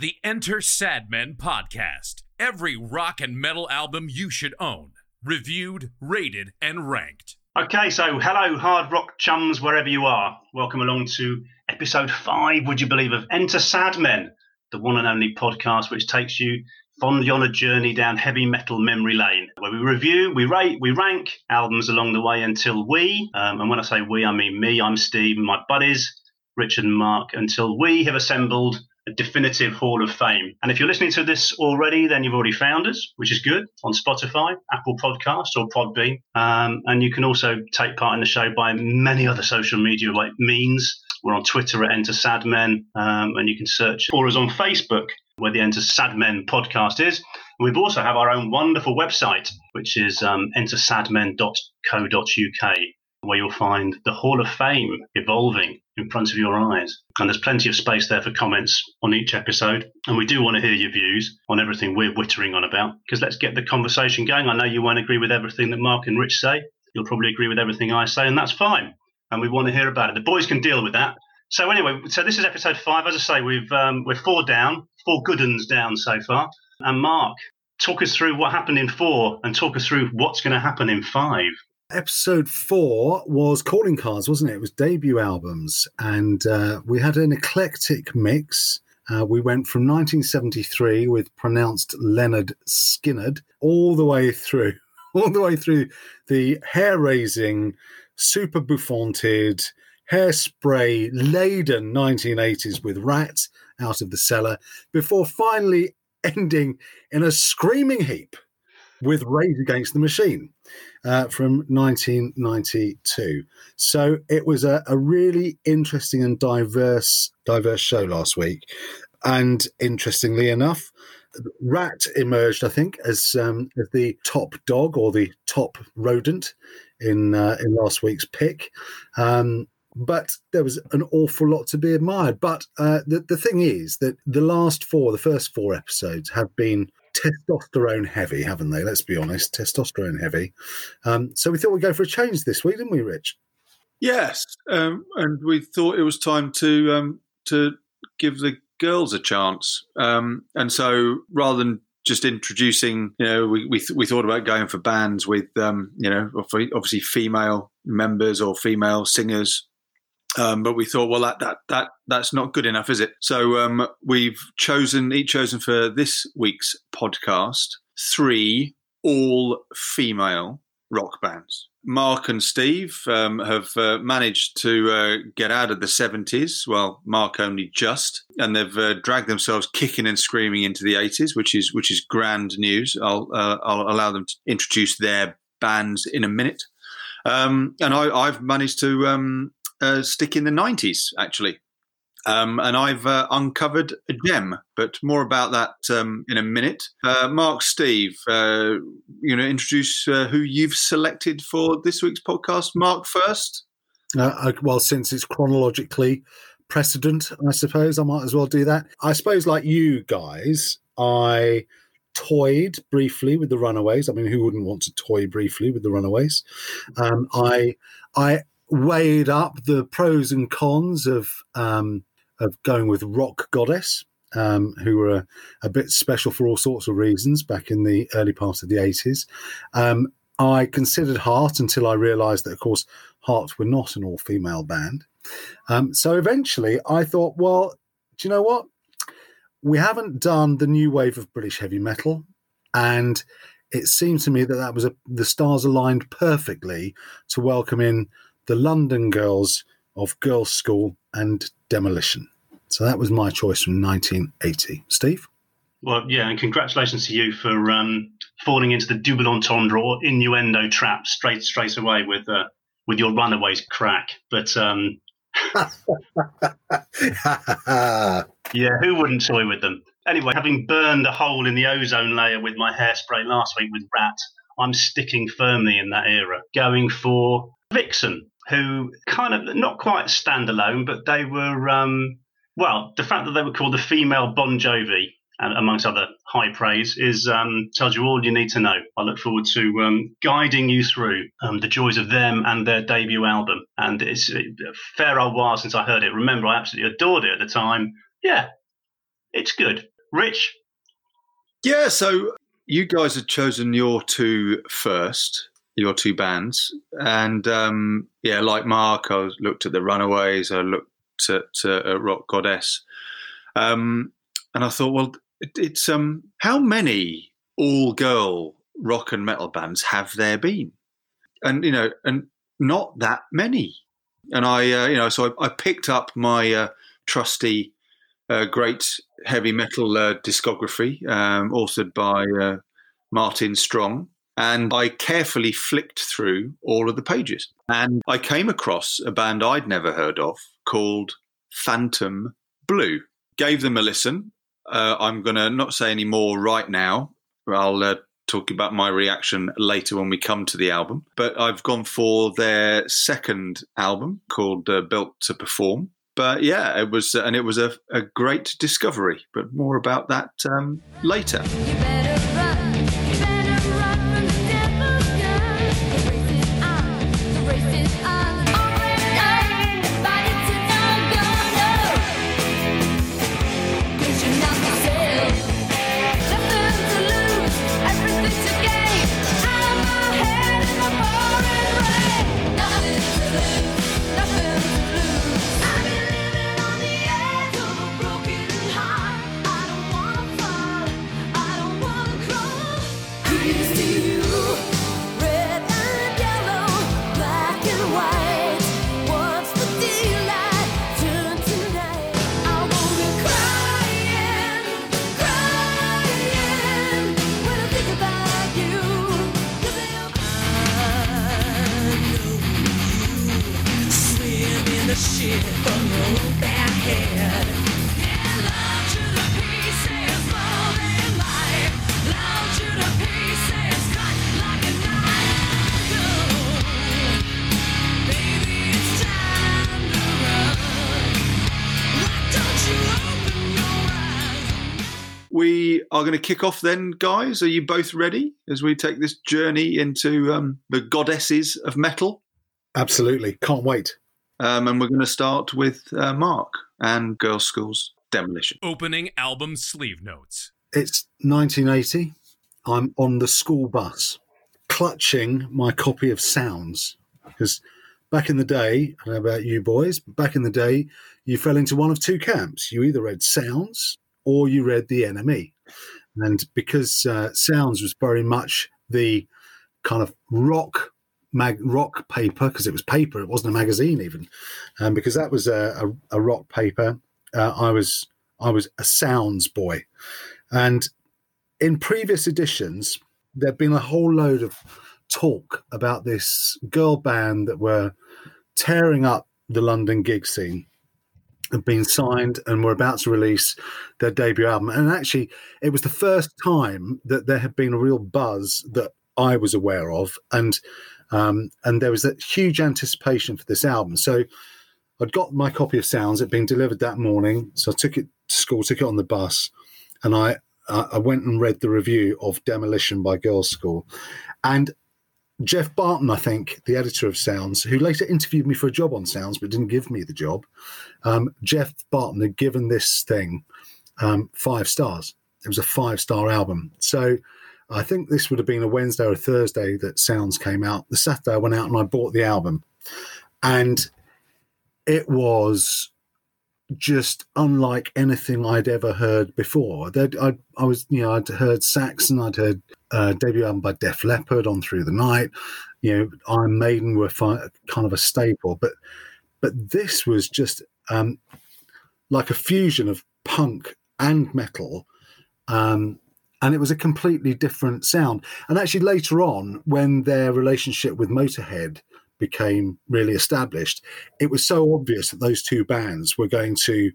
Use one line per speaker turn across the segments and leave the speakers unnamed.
the Enter Sadmen podcast. Every rock and metal album you should own. Reviewed, rated, and ranked.
Okay, so hello, hard rock chums, wherever you are. Welcome along to episode five, would you believe, of Enter Sadmen, the one and only podcast which takes you fondly on a journey down heavy metal memory lane, where we review, we rate, we rank albums along the way until we, um, and when I say we, I mean me, I'm Steve, my buddies, Richard and Mark, until we have assembled definitive Hall of Fame. And if you're listening to this already, then you've already found us, which is good, on Spotify, Apple Podcasts, or Podbean. Um, and you can also take part in the show by many other social media like means. We're on Twitter at Enter Sadmen, um, and you can search for us on Facebook where the Enter Sadmen podcast is. And we also have our own wonderful website, which is um, entersadmen.co.uk, where you'll find the Hall of Fame evolving in front of your eyes. And there's plenty of space there for comments on each episode. And we do want to hear your views on everything we're wittering on about, because let's get the conversation going. I know you won't agree with everything that Mark and Rich say. You'll probably agree with everything I say, and that's fine. And we want to hear about it. The boys can deal with that. So anyway, so this is episode five. As I say, we've um, we're four down, four good uns down so far. And Mark, talk us through what happened in four, and talk us through what's going to happen in five.
Episode four was calling cards, wasn't it? It was debut albums, and uh, we had an eclectic mix. Uh, we went from 1973 with pronounced Lynyrd Skynyrd all the way through, all the way through the hair-raising, super bouffanted, hairspray laden 1980s with Ratt out of the cellar, before finally ending in a screaming heap with Rage Against the Machine uh, from 1992. So it was a, a really interesting and diverse diverse show last week. And interestingly enough, Ratt emerged, I think, as, um, as the top dog or the top rodent in uh, in last week's pick. Um, but there was an awful lot to be admired. But uh, the the thing is that the last four, the first four episodes, have been testosterone heavy, haven't they? Let's be honest, testosterone heavy. Um, so we thought we'd go for a change this week, didn't we, Rich?
Yes, um, and we thought it was time to um, to give the girls a chance. Um, and so rather than just introducing, you know, we we, th- we thought about going for bands with, um, you know, obviously female members or female singers um, but we thought, well, that that that that's not good enough, is it? So um, we've chosen each chosen for this week's podcast three all female rock bands. Mark and Steve um, have uh, managed to uh, get out of the 70s. Well, Mark only just, and they've uh, dragged themselves kicking and screaming into the 80s, which is which is grand news. I'll uh, I'll allow them to introduce their bands in a minute. Um, and I, have managed to um, uh, stick in the 90s, actually. Um, and I've uh, uncovered a gem, but more about that um, in a minute. Uh, Mark, Steve, uh, you know, introduce uh, who you've selected for this week's podcast. Mark first.
Uh, well, since it's chronologically precedent, I suppose I might as well do that. I suppose, like you guys, I toyed briefly with the Runaways. I mean, who wouldn't want to toy briefly with the Runaways? Um, I I weighed up the pros and cons of um, of going with Rock Goddess, um, who were a, a, bit special for all sorts of reasons back in the early part of the eighties. Um, I considered Heart until I realised that, of course, Heart were not an all female band. Um, so eventually, I thought, well, do you know what? We haven't done the new wave of British heavy metal, and it seemed to me that that was a, the stars aligned perfectly to welcome in the London Girls of Girlschool and Demolition. So that was my choice from 1980. Steve?
Well, yeah, and congratulations to you for um, falling into the double entendre or innuendo trap straight straight away with uh, with your Runaways crack. But um, yeah, who wouldn't toy with them? Anyway, having burned a hole in the ozone layer with my hairspray last week with Ratt, I'm sticking firmly in that era, going for Vixen who kind of not quite standalone, but they were um, well. The fact that they were called the female Bon Jovi, and amongst other high praise, is um, tells you all you need to know. I look forward to um, guiding you through um, the joys of them and their debut album. And it's a fair old while since I heard it. Remember, I absolutely adored it at the time. Yeah, it's good. Rich,
Yeah, so you guys had chosen your two first, your two bands, and um, yeah, like Mark, I looked at the Runaways, I looked at uh, Rock Goddess, um, and I thought, well, it, it's um, how many all-girl rock and metal bands have there been? And you know, and not that many. And I, uh, you know, so I, I picked up my uh, trusty uh, great heavy metal uh, discography, um, authored by uh, Martin Strong. And I carefully flicked through all of the pages. And I came across a band I'd never heard of called Phantom Blue. Gave them a listen. Uh, I'm going to not say any more right now. I'll uh, talk about my reaction later when we come to the album. But I've gone for their second album called uh, Built to Perform but yeah, it was, and it was a, a great discovery. But more about that um, later. We are going to kick off then, guys. Are you both ready as we take this journey into um, the goddesses of metal?
Absolutely. Can't wait.
Um, and we're going to start with uh, Mark and Girlschool's Demolition.
Opening album sleeve notes.
It's 1980. I'm on the school bus, clutching my copy of Sounds. Because back in the day, I don't know about you boys, but back in the day, you fell into one of two camps. You either read Sounds or you read The NME. And because uh, Sounds was very much the kind of rock mag rock paper because it was paper it wasn't a magazine even um, because that was a, a, a rock paper. Uh, i was i was a sounds boy. And in previous editions there'd been a whole load of talk about this girl band that were tearing up the london gig scene had been signed and were about to release their debut album. And actually it was the first time that there had been a real buzz that i was aware of. And um, and there was a huge anticipation for this album. So I'd got my copy of Sounds. It'd been delivered that morning, so I took it to school, took it on the bus, and I I went and read the review of Demolition by Girlschool, and Geoff Barton, I think, the editor of Sounds, who later interviewed me for a job on Sounds but didn't give me the job. Um, Geoff Barton had given this thing um, five stars. It was a five star album. So I think this would have been a Wednesday or a Thursday that Sounds came out. The Saturday I went out and I bought the album. And it was just unlike anything I'd ever heard before. I, I was, you know, I'd heard Saxon, I'd heard uh, debut album by Def Leppard on Through the Night. You know, Iron Maiden were fi- kind of a staple, but but this was just um, like a fusion of punk and metal. Um, and it was a completely different sound. And actually, later on, when their relationship with Motorhead became really established, it was so obvious that those two bands were going to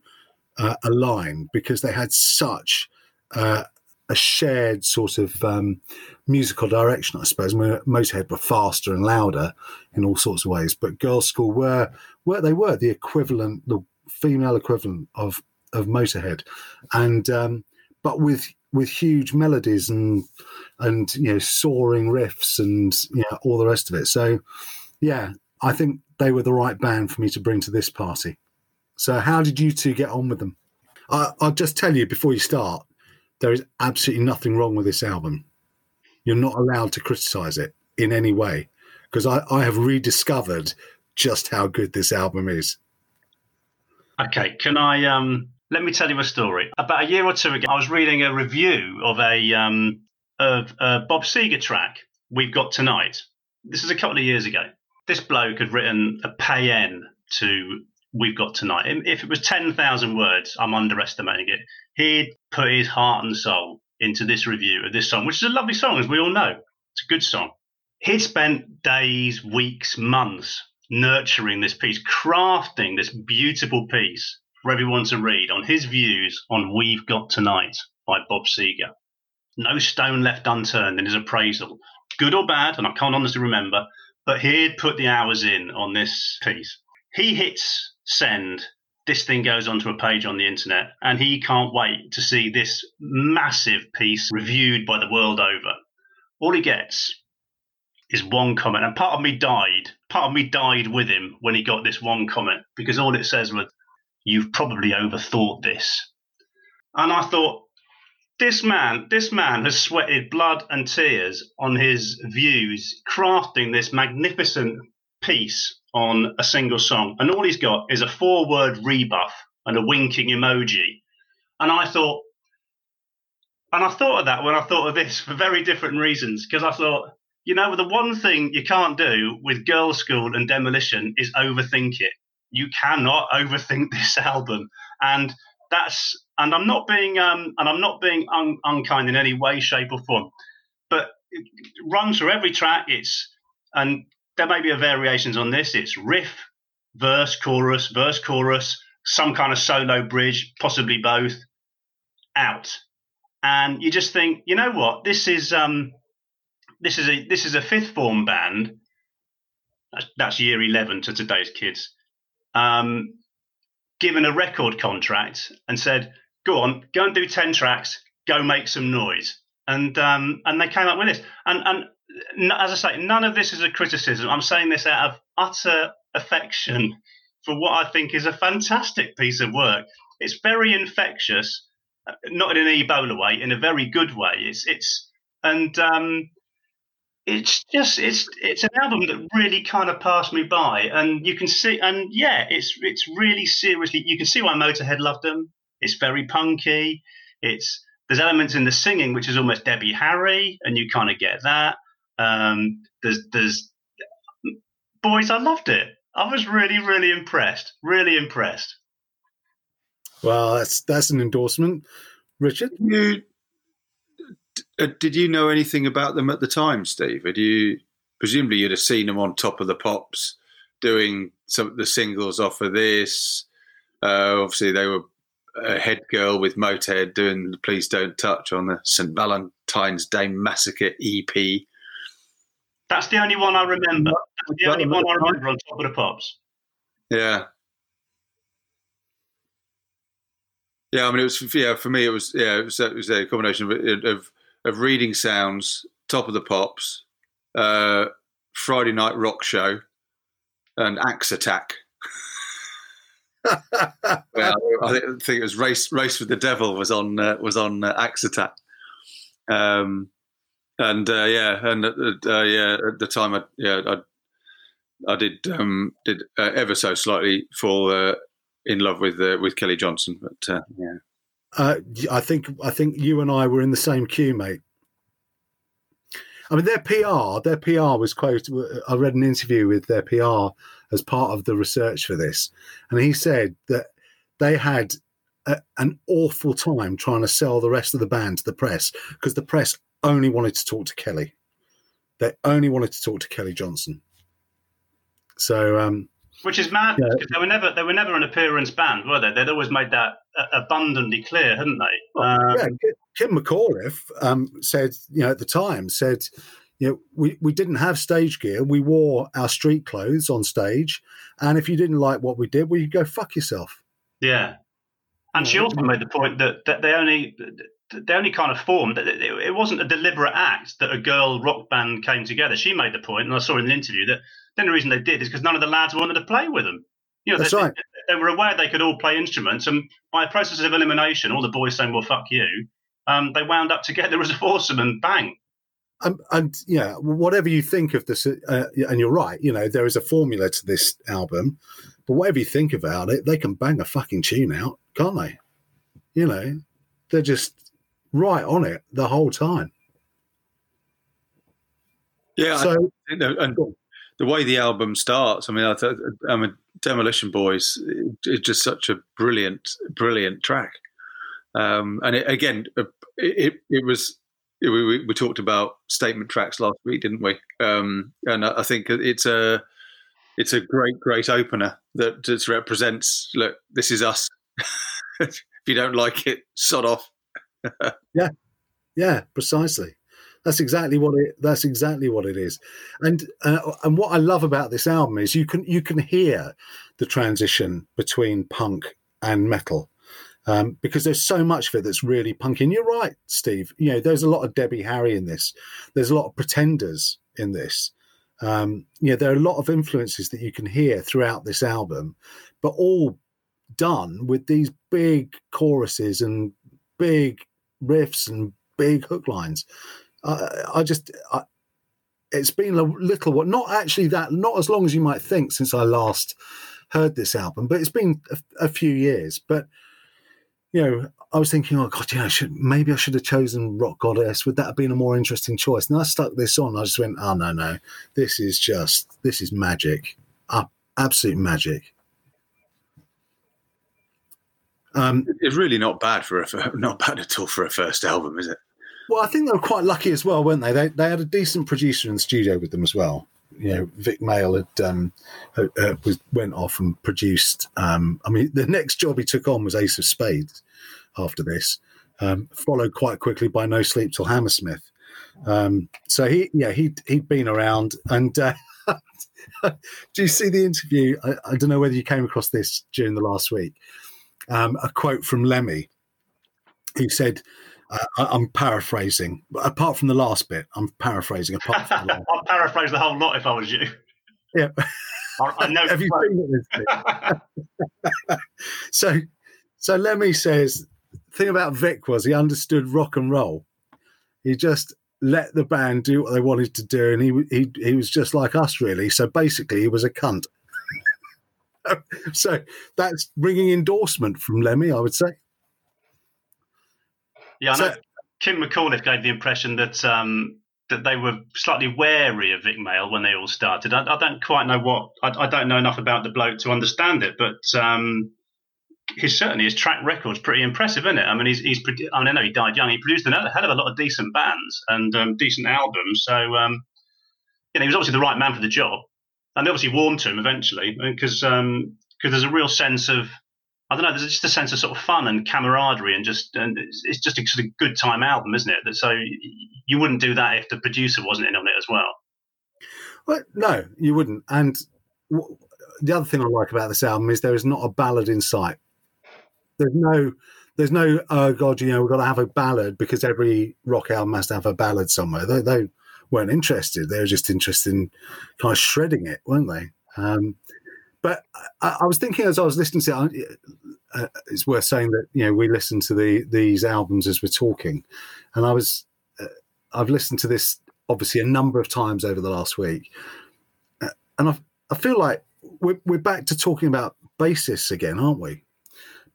uh, align because they had such uh, a shared sort of um, musical direction, I suppose. Motorhead were faster and louder in all sorts of ways, but Girlschool were were they were the equivalent, the female equivalent of of Motorhead, and um, but with with huge melodies and and you know soaring riffs and you know all the rest of it. So yeah, I think they were the right band for me to bring to this party. So how did you two get on with them? I, I'll just tell you before you start, there is absolutely nothing wrong with this album. You're not allowed to criticize it in any way because I, I have rediscovered just how good this album is.
Okay, can I um let me tell you a story. About a year or two ago, I was reading a review of a um of a Bob Seger track, We've Got Tonight. This is a couple of years ago. This bloke had written a paean to We've Got Tonight. If it was 10,000 words, I'm underestimating it. He'd put his heart and soul into this review of this song, which is a lovely song, as we all know. It's a good song. He'd spent days, weeks, months nurturing this piece, crafting this beautiful piece for everyone to read on his views on We've Got Tonight by Bob Seger. No stone left unturned in his appraisal, good or bad, and I can't honestly remember, but he'd put the hours in on this piece. He hits send, this thing goes onto a page on the internet, and he can't wait to see this massive piece reviewed by the world over. All he gets is one comment, and part of me died. Part of me died with him when he got this one comment because all it says was, "You've probably overthought this," and I thought, this man, this man has sweated blood and tears on his views, crafting this magnificent piece on a single song, and all he's got is a four-word rebuff and a winking emoji, and I thought. And I thought of that when I thought of this for very different reasons. Because I thought, you know, the one thing you can't do with Girlschool and Demolition is overthink it. You cannot overthink this album, and that's and I'm not being um and I'm not being un, unkind in any way, shape, or form, but it runs through every track. It's and there may be variations on this. It's riff, verse, chorus, verse, chorus, some kind of solo bridge, possibly both, out, and you just think, you know what, this is um this is a this is a fifth form band. That's, that's year eleven to today's kids. Um, given a record contract and said, "Go on, go and do ten tracks, go make some noise," and um, and they came up with this. And and as I say, none of this is a criticism. I'm saying this out of utter affection for what I think is a fantastic piece of work. It's very infectious, uh, not in an Ebola way, in a very good way. It's it's and um, it's just it's it's an album that really kind of passed me by, and you can see and yeah, it's it's really seriously you can see why Motorhead loved them. It's very punky. It's there's elements in the singing which is almost Debbie Harry, and you kind of get that. Um, there's there's boys, I loved it. I was really really impressed, really impressed.
Well, that's that's an endorsement, Richard.
You uh, did you know anything about them at the time, Steve? Had you presumably you'd have seen them on top of the pops doing some of the singles off of this? Uh, obviously, they were a head girl with Motorhead doing the "Please Don't Touch" on the St Valentine's Day Massacre EP.
That's the only one I remember. That's the only one I remember on top of the pops.
Yeah. Yeah, I mean, it was yeah for me. It was yeah, it was, it was a combination of, of of reading sounds, top of the pops, uh, Friday night rock show, and Axe Attack. well, I think it was race race with the devil was on uh, was on uh, Axe Attack. Um, and uh, yeah, and uh, uh, yeah, at the time, I yeah, I I did um, did uh, ever so slightly fall uh, in love with uh, with Kelly Johnson, but uh, yeah.
Uh, I think I think you and I were in the same queue, mate. I mean, their PR, their PR was quoted. I read an interview with their PR as part of the research for this, and he said that they had a, an awful time trying to sell the rest of the band to the press because the press only wanted to talk to Kelly. They only wanted to talk to Kelly Johnson. So, um,
Which is mad
Yeah.
because they were never they were never an appearance band, were they? They'd always made that abundantly clear, hadn't they? Um,
yeah, Kim McAuliffe um, said, you know, at the time said, you know, we, we didn't have stage gear. We wore our street clothes on stage, and if you didn't like what we did, well, you go fuck yourself.
Yeah, and she also made the point that, that they only they only kind of formed that it, it wasn't a deliberate act that a girl rock band came together. She made the point, and I saw in an interview that the only reason they did is because none of the lads wanted to play with them. You know,
That's
they,
right.
they, they were aware they could all play instruments, and by a process of elimination, all the boys saying, "Well, fuck you," um, they wound up together as a foursome, and bang.
and, and yeah, whatever you think of this, uh, and you're right. You know, there is a formula to this album, but whatever you think about it, they can bang a fucking tune out, can't they? You know, they're just right on it the whole time.
Yeah, I
So
think that- and the way the album starts, I mean, I, I mean, Demolition Boys is just such a brilliant, brilliant track. Um, and it, again, uh, it, it was we, we, we talked about statement tracks last week, didn't we? Um, and I I think it's a it's a great, great opener that just represents. Look, this is us. if you don't like it, sod off.
Yeah, yeah, precisely. That's exactly what it. That's exactly what it is. And uh, and what I love about this album is you can you can hear the transition between punk and metal. Um, because there's so much of it that's really punky. And you're right, Steve. You know, there's a lot of Debbie Harry in this. There's a lot of pretenders in this. Um, you know, there are a lot of influences that you can hear throughout this album, but all done with these big choruses and big riffs and big hook lines. I, I just, I, it's been a little what, not actually that, not as long as you might think since I last heard this album, but it's been a, a few years. But you know, I was thinking, oh god, yeah, I should maybe I should have chosen Rock Goddess. Would that have been a more interesting choice? And I stuck this on. I just went, oh no, no, this is just this is magic, uh, absolute magic. Um,
It's really not bad for a not bad at all for a first album, is it?
Well, I think they were quite lucky as well, weren't they? They they had a decent producer in the studio with them as well. You know, Vic Maile had um, uh, was went off and produced. Um, I mean, the next job he took on was Ace of Spades. After this, um, followed quite quickly by No Sleep Till Hammersmith. Um, so he, yeah, he he'd been around. And uh, do you see the interview? I, I don't know whether you came across this during the last week. Um, a quote from Lemmy, who said. I- I'm paraphrasing. Apart from the last bit, I'm paraphrasing. Apart from the last,
I'll paraphrase the whole lot if I was you.
yeah.
I, I know.
Have you seen it? this so, so Lemmy says, thing about Vic was he understood rock and roll. He just let the band do what they wanted to do, and he he he was just like us, really. So basically, he was a cunt. so that's bringing endorsement from Lemmy, I would say.
Yeah, I know.
So-
Kim McAuliffe gave the impression that um, that they were slightly wary of Vic Maile when they all started. I, I don't quite know what. I, I don't know enough about the bloke to understand it, but um, his certainly his track record's pretty impressive, isn't it? I mean, he's he's. I mean, I know he died young. He produced a hell of a lot of decent bands and um, decent albums. So um, you know, he was obviously the right man for the job, and they obviously warmed to him eventually because because there's a real sense of I don't know. There's just a sense of sort of fun and camaraderie, and just and it's, it's just a sort of good time album, isn't it? So you wouldn't do that if the producer wasn't in on it as well.
Well, no, you wouldn't. And w- the other thing I like about this album is there is not a ballad in sight. There's no, there's no. Oh God, you know, we've got to have a ballad because every rock album has to have a ballad somewhere. They, they weren't interested. They were just interested in kind of shredding it, weren't they? Um, but I, I was thinking as I was listening to it, uh, it's worth saying that you know we listen to the these albums as we're talking, and I was, uh, I've listened to this obviously a number of times over the last week, Uh, and I, I feel like we're, we're back to talking about bassists again, aren't we?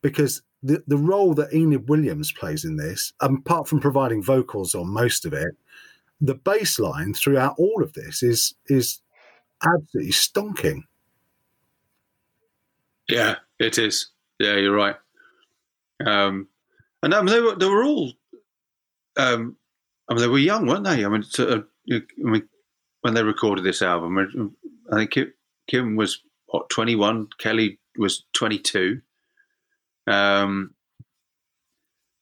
Because the, the role that Enid Williams plays in this, apart from providing vocals on most of it, the bass line throughout all of this is is absolutely stonking.
Yeah, it is. Yeah, you're right. Um, and I mean, they were they were all. Um, I mean, they were young, weren't they? I mean, to, uh, I mean, when they recorded this album, I think Kim, Kim was what 21, Kelly was 22. Um,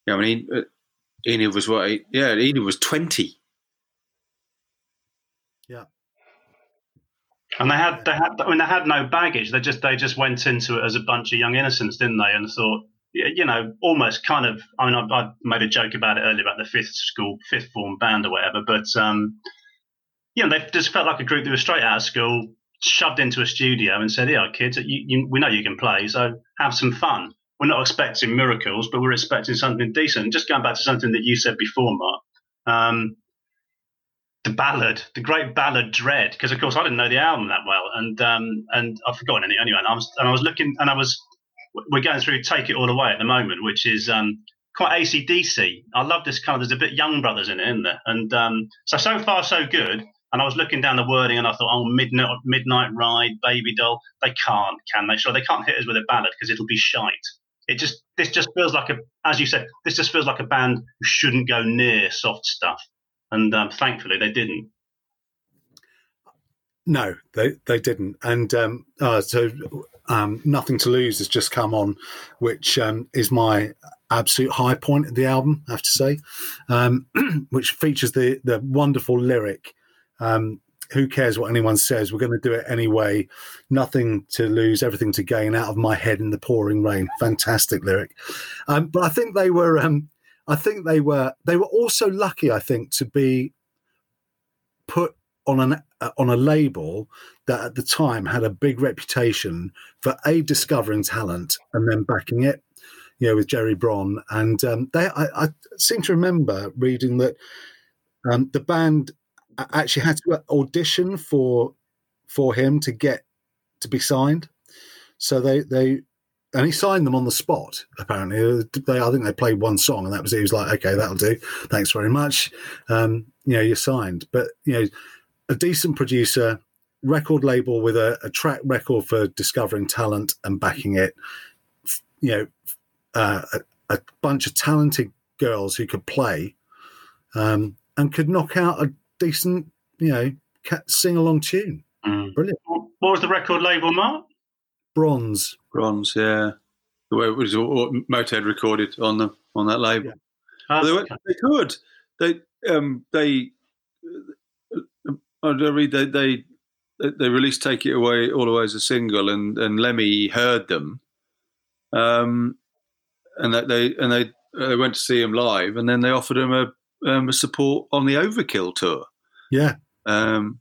yeah, I mean, uh, Enid was what? Yeah, Enid was 20.
And they had they had I mean they had no baggage. They just they just went into it as a bunch of young innocents, didn't they? And thought you know almost kind of. I mean I, I made a joke about it earlier about the fifth school fifth form band or whatever, but um, you know they just felt like a group that was straight out of school. shoved into a studio and said, "Yeah, kids, you, you, we know you can play, so have some fun." We're not expecting miracles, but we're expecting something decent. Just going back to something that you said before, Mark, um, the ballad, the great ballad "Dread," because of course I didn't know the album that well, and um, and I've forgotten it anyway. And I was and I was looking, and I was we're going through "Take It All Away" at the moment, which is um, quite ACDC. I love this kind of. There's a bit Young Brothers in it, isn't there? And um, so so far so good. And I was looking down the wording, and I thought, oh, midnight, midnight ride, baby doll. They can't, can they? Sure, they can't hit us with a ballad because it'll be shite. It just this just feels like a, as you said, this just feels like a band who shouldn't go near soft stuff. And um, thankfully, they didn't.
No, they they didn't. And um, uh, so, um, nothing to lose has just come on, which um, is my absolute high point of the album. I have to say, um, which features the the wonderful lyric. Um, who cares what anyone says? We're going to do it anyway. Nothing to lose, everything to gain. Out of my head in the pouring rain. Fantastic lyric. But I think they were. I think they were. They were also lucky. I think to be put on an uh, on a label that at the time had a big reputation for a discovering talent and then backing it. You know, with Gerry Bron, and um, they. I, I seem to remember reading that um, the band actually had to audition for for him to get to be signed. So they they and he signed them on the spot. Apparently, they I think they played one song and that was it. He was like, okay, that'll do. Thanks very much. Um, you know, you're signed. But you know, a decent producer, record label with a, a track record for discovering talent and backing it. You know, uh, a, a bunch of talented girls who could play um, and could knock out a decent, you know, sing along tune.
Mm.
Brilliant.
What was the record label, Mark?
Bronze.
Bronze, yeah. The way it was all, Motorhead recorded on the on that label.
Uh,
they, they could. They um they. I read they they they released "Take It Away" all the way as a single, and and Lemmy heard them, um, and that they and they they went to see him live, and then they offered him a um, a support on the Overkill tour.
Yeah.
Um,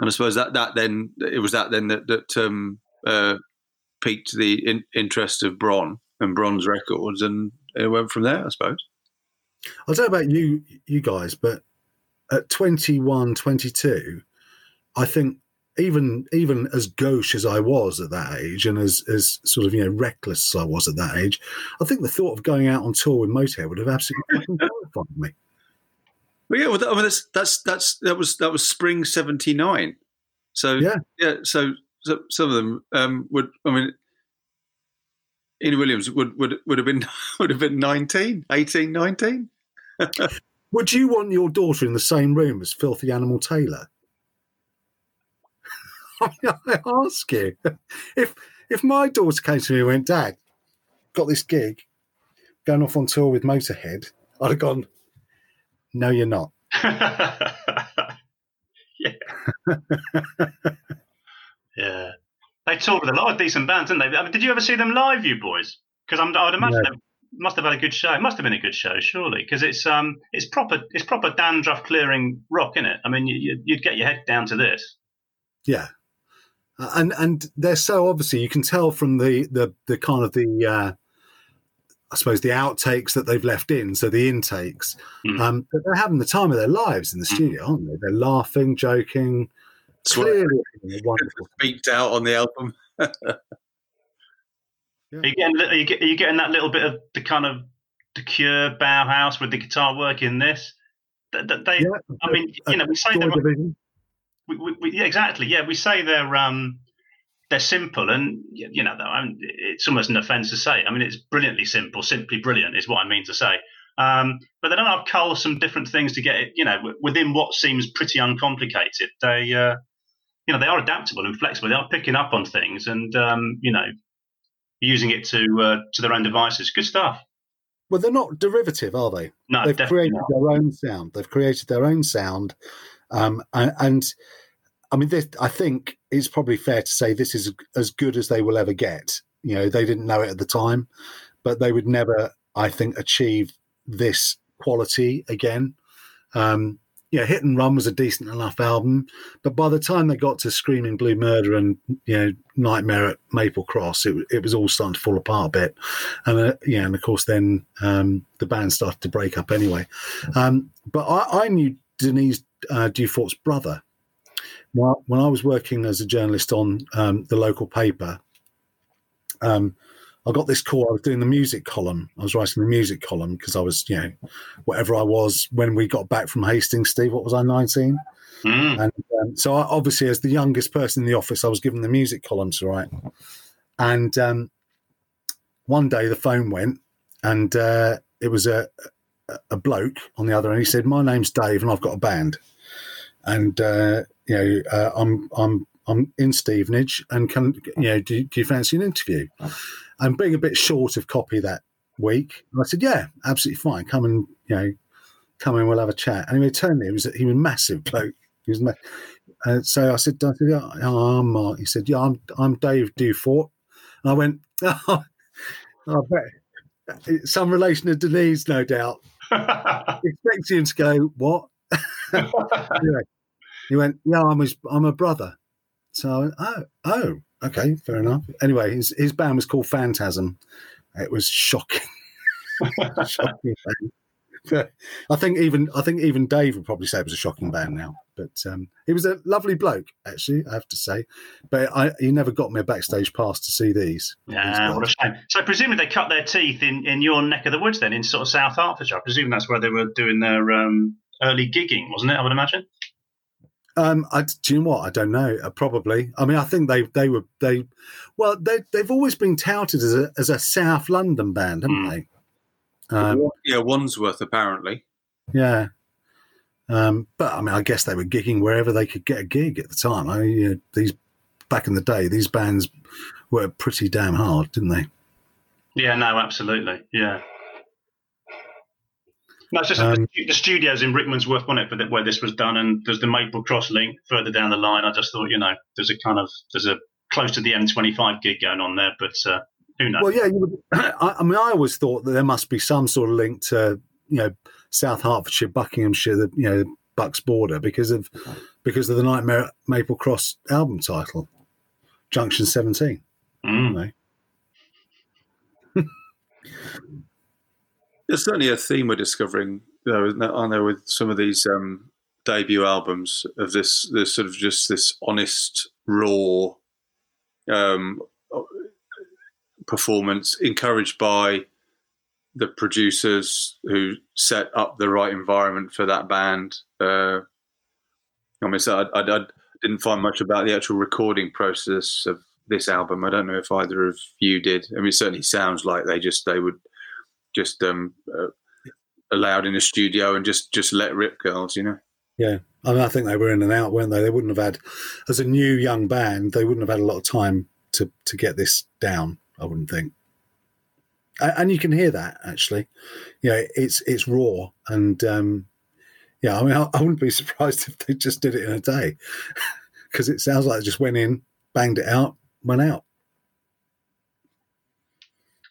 and I suppose that that then it was that then that that um, uh, piqued the in, interest of Bron and Bron's records, and it went from there. I suppose.
I don't know about you, you guys, but at 21, 22, I think even even as gauche as I was at that age, and as as sort of you know reckless as I was at that age, I think the thought of going out on tour with Motorhead would have absolutely terrified me.
Well, yeah, well, that, I mean, that's that's that's that was that was spring '79. So
Yeah.
yeah. So some of them um, would. I mean, Ian Williams would would would have been would have been 19, 18, 19.
Would you want your daughter in the same room as Philthy Animal Taylor? I I ask you, if if my daughter came to me and went, "Dad, got this gig, going off on tour with Motorhead," I'd have gone, "No, you're not."
yeah. Yeah. They toured with a lot of decent bands, didn't they? I mean, did you ever see them live, you boys? Because I'd imagine
No.
they must have had a good show. It must have been a good show, surely, because it's um it's proper it's proper dandruff clearing rock, isn't it? I mean, you, you- you'd get your head down to this.
Yeah, and and they're so obviously you can tell from the the the kind of the uh, I suppose the outtakes that they've left in, so the intakes,
Mm.
um, that they're having the time of their lives in the
Mm.
studio, aren't they? They're laughing, joking. Clearly having a wonderful.
Beeped out on the album.
Are you getting are you, get, are you getting that little bit of the kind of the Cure Bauhaus with the guitar work in this? Th- th- They,
Yeah,
I mean, you know, we say
Joy
they're we, we, we, yeah, exactly. Yeah, we say they're um, they're simple, and you know, I mean, it's almost an offence to say. I mean, it's brilliantly simple, simply brilliant is what I mean to say. Um, but they don't have cull some different things to get it. You know, within what seems pretty uncomplicated. They, uh, you know, they are adaptable and flexible. They are picking up on things, and um, you know, using it to uh, to their own devices. Good stuff.
Well, they're not derivative, are they?
No,
They've created
not.
their own sound. They've created their own sound, um, and, and I mean, this, I think it's probably fair to say this is as good as they will ever get. You know, they didn't know it at the time, but they would never, I think, achieve this quality again. Um, yeah, Hit and Run was a decent enough album, but by the time they got to Screaming Blue Murder and you know Nightmare at Maple Cross, it it was all starting to fall apart a bit, and uh, yeah, and of course then um, the band started to break up anyway. Um, but I, I knew Denise uh, Dufort's brother. Well, when I was working as a journalist on um, the local paper, um, I got this call. I was doing the music column. I was writing the music column because I was, you know, whatever I was when we got back from Hastings. Steve, what was I, nineteen?
Mm.
And um, so, I, obviously, as the youngest person in the office, I was given the music column to write. And um, one day the phone went, and uh, it was a, a- a bloke on the other end. He said, "My name's Dave, and I've got a band, and uh, you know, uh, I'm I'm I'm in Stevenage, and can you know, do, do you fancy an interview?" And being a bit short of copy that week, I said, "Yeah, absolutely fine. Come and you know." Come in, we'll have a chat. And he turned me. He was he was a massive bloke. He was ma- uh, so I said, I said, yeah, oh, I'm Mark. He said, yeah, I'm, I'm Dave Dufort. And I went, oh, I bet some relation to Denise, no doubt. Expecting him to go, what? anyway, he went, yeah, I'm his, I'm a brother. So I went, oh, oh, okay, fair enough. Anyway, his, his band was called Phantasm. It was shocking. shocking. I think even I think even Dave would probably say it was a shocking band now. But um, he was a lovely bloke, actually, I have to say. But I, he never got me a backstage pass to see these.
Yeah, what a shame. So presumably they cut their teeth in, in your neck of the woods then, in sort of South Hertfordshire. I presume that's where they were doing their um, early gigging, wasn't it? I would imagine.
Um, I, do you know what? I don't know. Uh, probably. I mean, I think they they were they. Well, they they've always been touted as a as a South London band, haven't
Mm.
they? Um,
yeah, Wandsworth apparently.
yeah. Um, but I mean, I guess they were gigging wherever they could get a gig at the time. I you know, these back in the day, these bands were pretty damn hard, didn't they?
Yeah, no, absolutely. Yeah. No, it's just
Um,
the, studios in Rickmansworth, wasn't it, for the, where this was done, and there's the Maple Cross link further down the line. I just thought, you know, there's a kind of there's a close to the M25 gig going on there, but uh, who knows?
Well, yeah. You would, I, I mean, I always thought that there must be some sort of link to you know South Hertfordshire, Buckinghamshire, the you know Bucks border because of because of the Nightmare Maple Cross album title, Junction Seventeen.
Mm.
There's certainly a theme we're discovering, though, there, aren't there, with some of these um, debut albums of this, this sort of just this honest, raw um, performance, encouraged by the producers who set up the right environment for that band. Uh, I mean, so I, I, I didn't find much about the actual recording process of this album. I don't know if either of you did. I mean, it certainly sounds like they just they would just um, uh, allowed in a studio and just just let rip girls, you know.
Yeah, I mean, I think they were in and out, weren't they? They wouldn't have had, as a new young band, they wouldn't have had a lot of time to to get this down. I wouldn't think. A- And you can hear that actually. You know, it's it's raw and um, yeah. I mean, I, I wouldn't be surprised if they just did it in a day because it sounds like they just went in, banged it out, went out.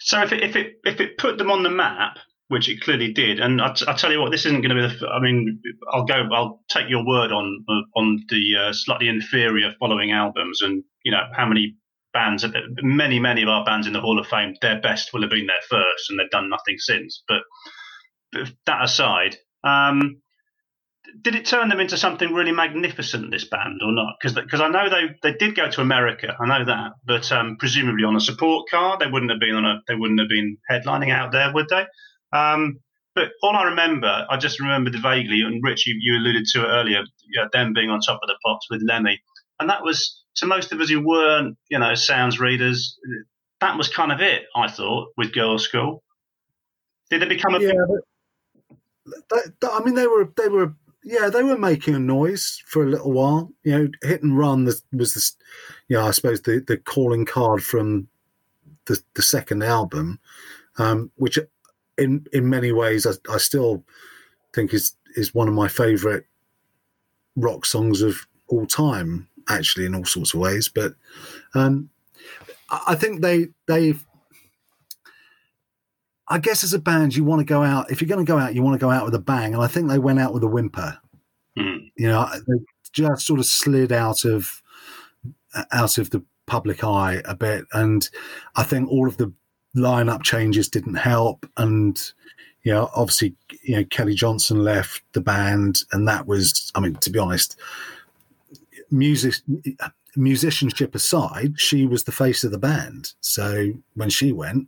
So if it, if it if it put them on the map, which it clearly did, and I, I tell you what, this isn't going to be the. I mean, I'll go. I'll take your word on on the uh, slightly inferior following albums, and you know how many bands, many many of our bands in the Hall of Fame, their best will have been their first, and they've done nothing since. But, but that aside, um, did it turn them into something really magnificent, this band, or not? Because I know they, they did go to America, I know that, but um, presumably on a support card, they wouldn't have been on a they wouldn't have been headlining out there, would they? Um, but all I remember, I just remembered vaguely, and Rich, you, you alluded to it earlier, you know, them being on top of the pops with Lemmy, and that was to most of us who weren't, you know, sounds readers. That was kind of it, I thought, with Girlschool. Did they become a
Yeah, but that, that- I mean, they were they were yeah they were making a noise for a little while. You know, hit and run was, this, yeah, I suppose the the calling card from the the second album, um, which in in many ways I, I still think is is one of my favourite rock songs of all time. Actually, in all sorts of ways, but um, I I think they they've I guess as a band, you want to go out. If you're going to go out, you want to go out with a bang. And I think they went out with a whimper.
Mm.
You know, they just sort of slid out of out of the public eye a bit, and I think all of the lineup changes didn't help. And you know, obviously, you know, Kelly Johnson left the band, and that was, I mean, to be honest, music musicianship aside, she was the face of the band. So when she went,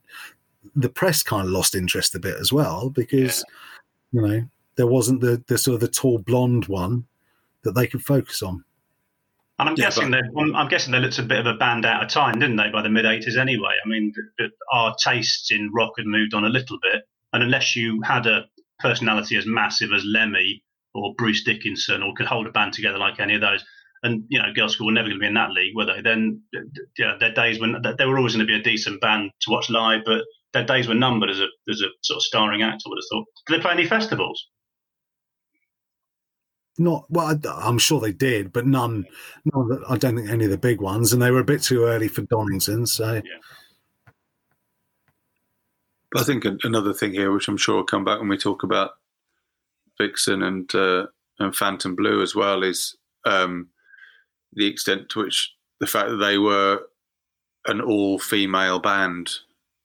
the press kind of lost interest a bit as well because you know there wasn't the the sort of the tall blonde one that they could focus on.
And I'm
Yeah,
guessing
but-
they, I'm, I'm guessing they looked a bit of a band out of time, didn't they? By the mid '80s, anyway. I mean, th- th- our tastes in rock had moved on a little bit, and unless you had a personality as massive as Lemmy or Bruce Dickinson, or could hold a band together like any of those, and you know, Girlschool were never going to be in that league, were they? Then, th- th- yeah, their days when they were always going to be a decent band to watch live, but their days were numbered as a as a sort of starring act. I would have thought. Did they play any festivals?
Not well, I, I'm sure they did, but none. none of the, I don't think any of the big ones, and they were a bit too early for Donington. So
I think another thing here, which I'm sure will come back when we talk about Vixen and uh, and Phantom Blue as well, is um, the extent to which the fact that they were an all-female band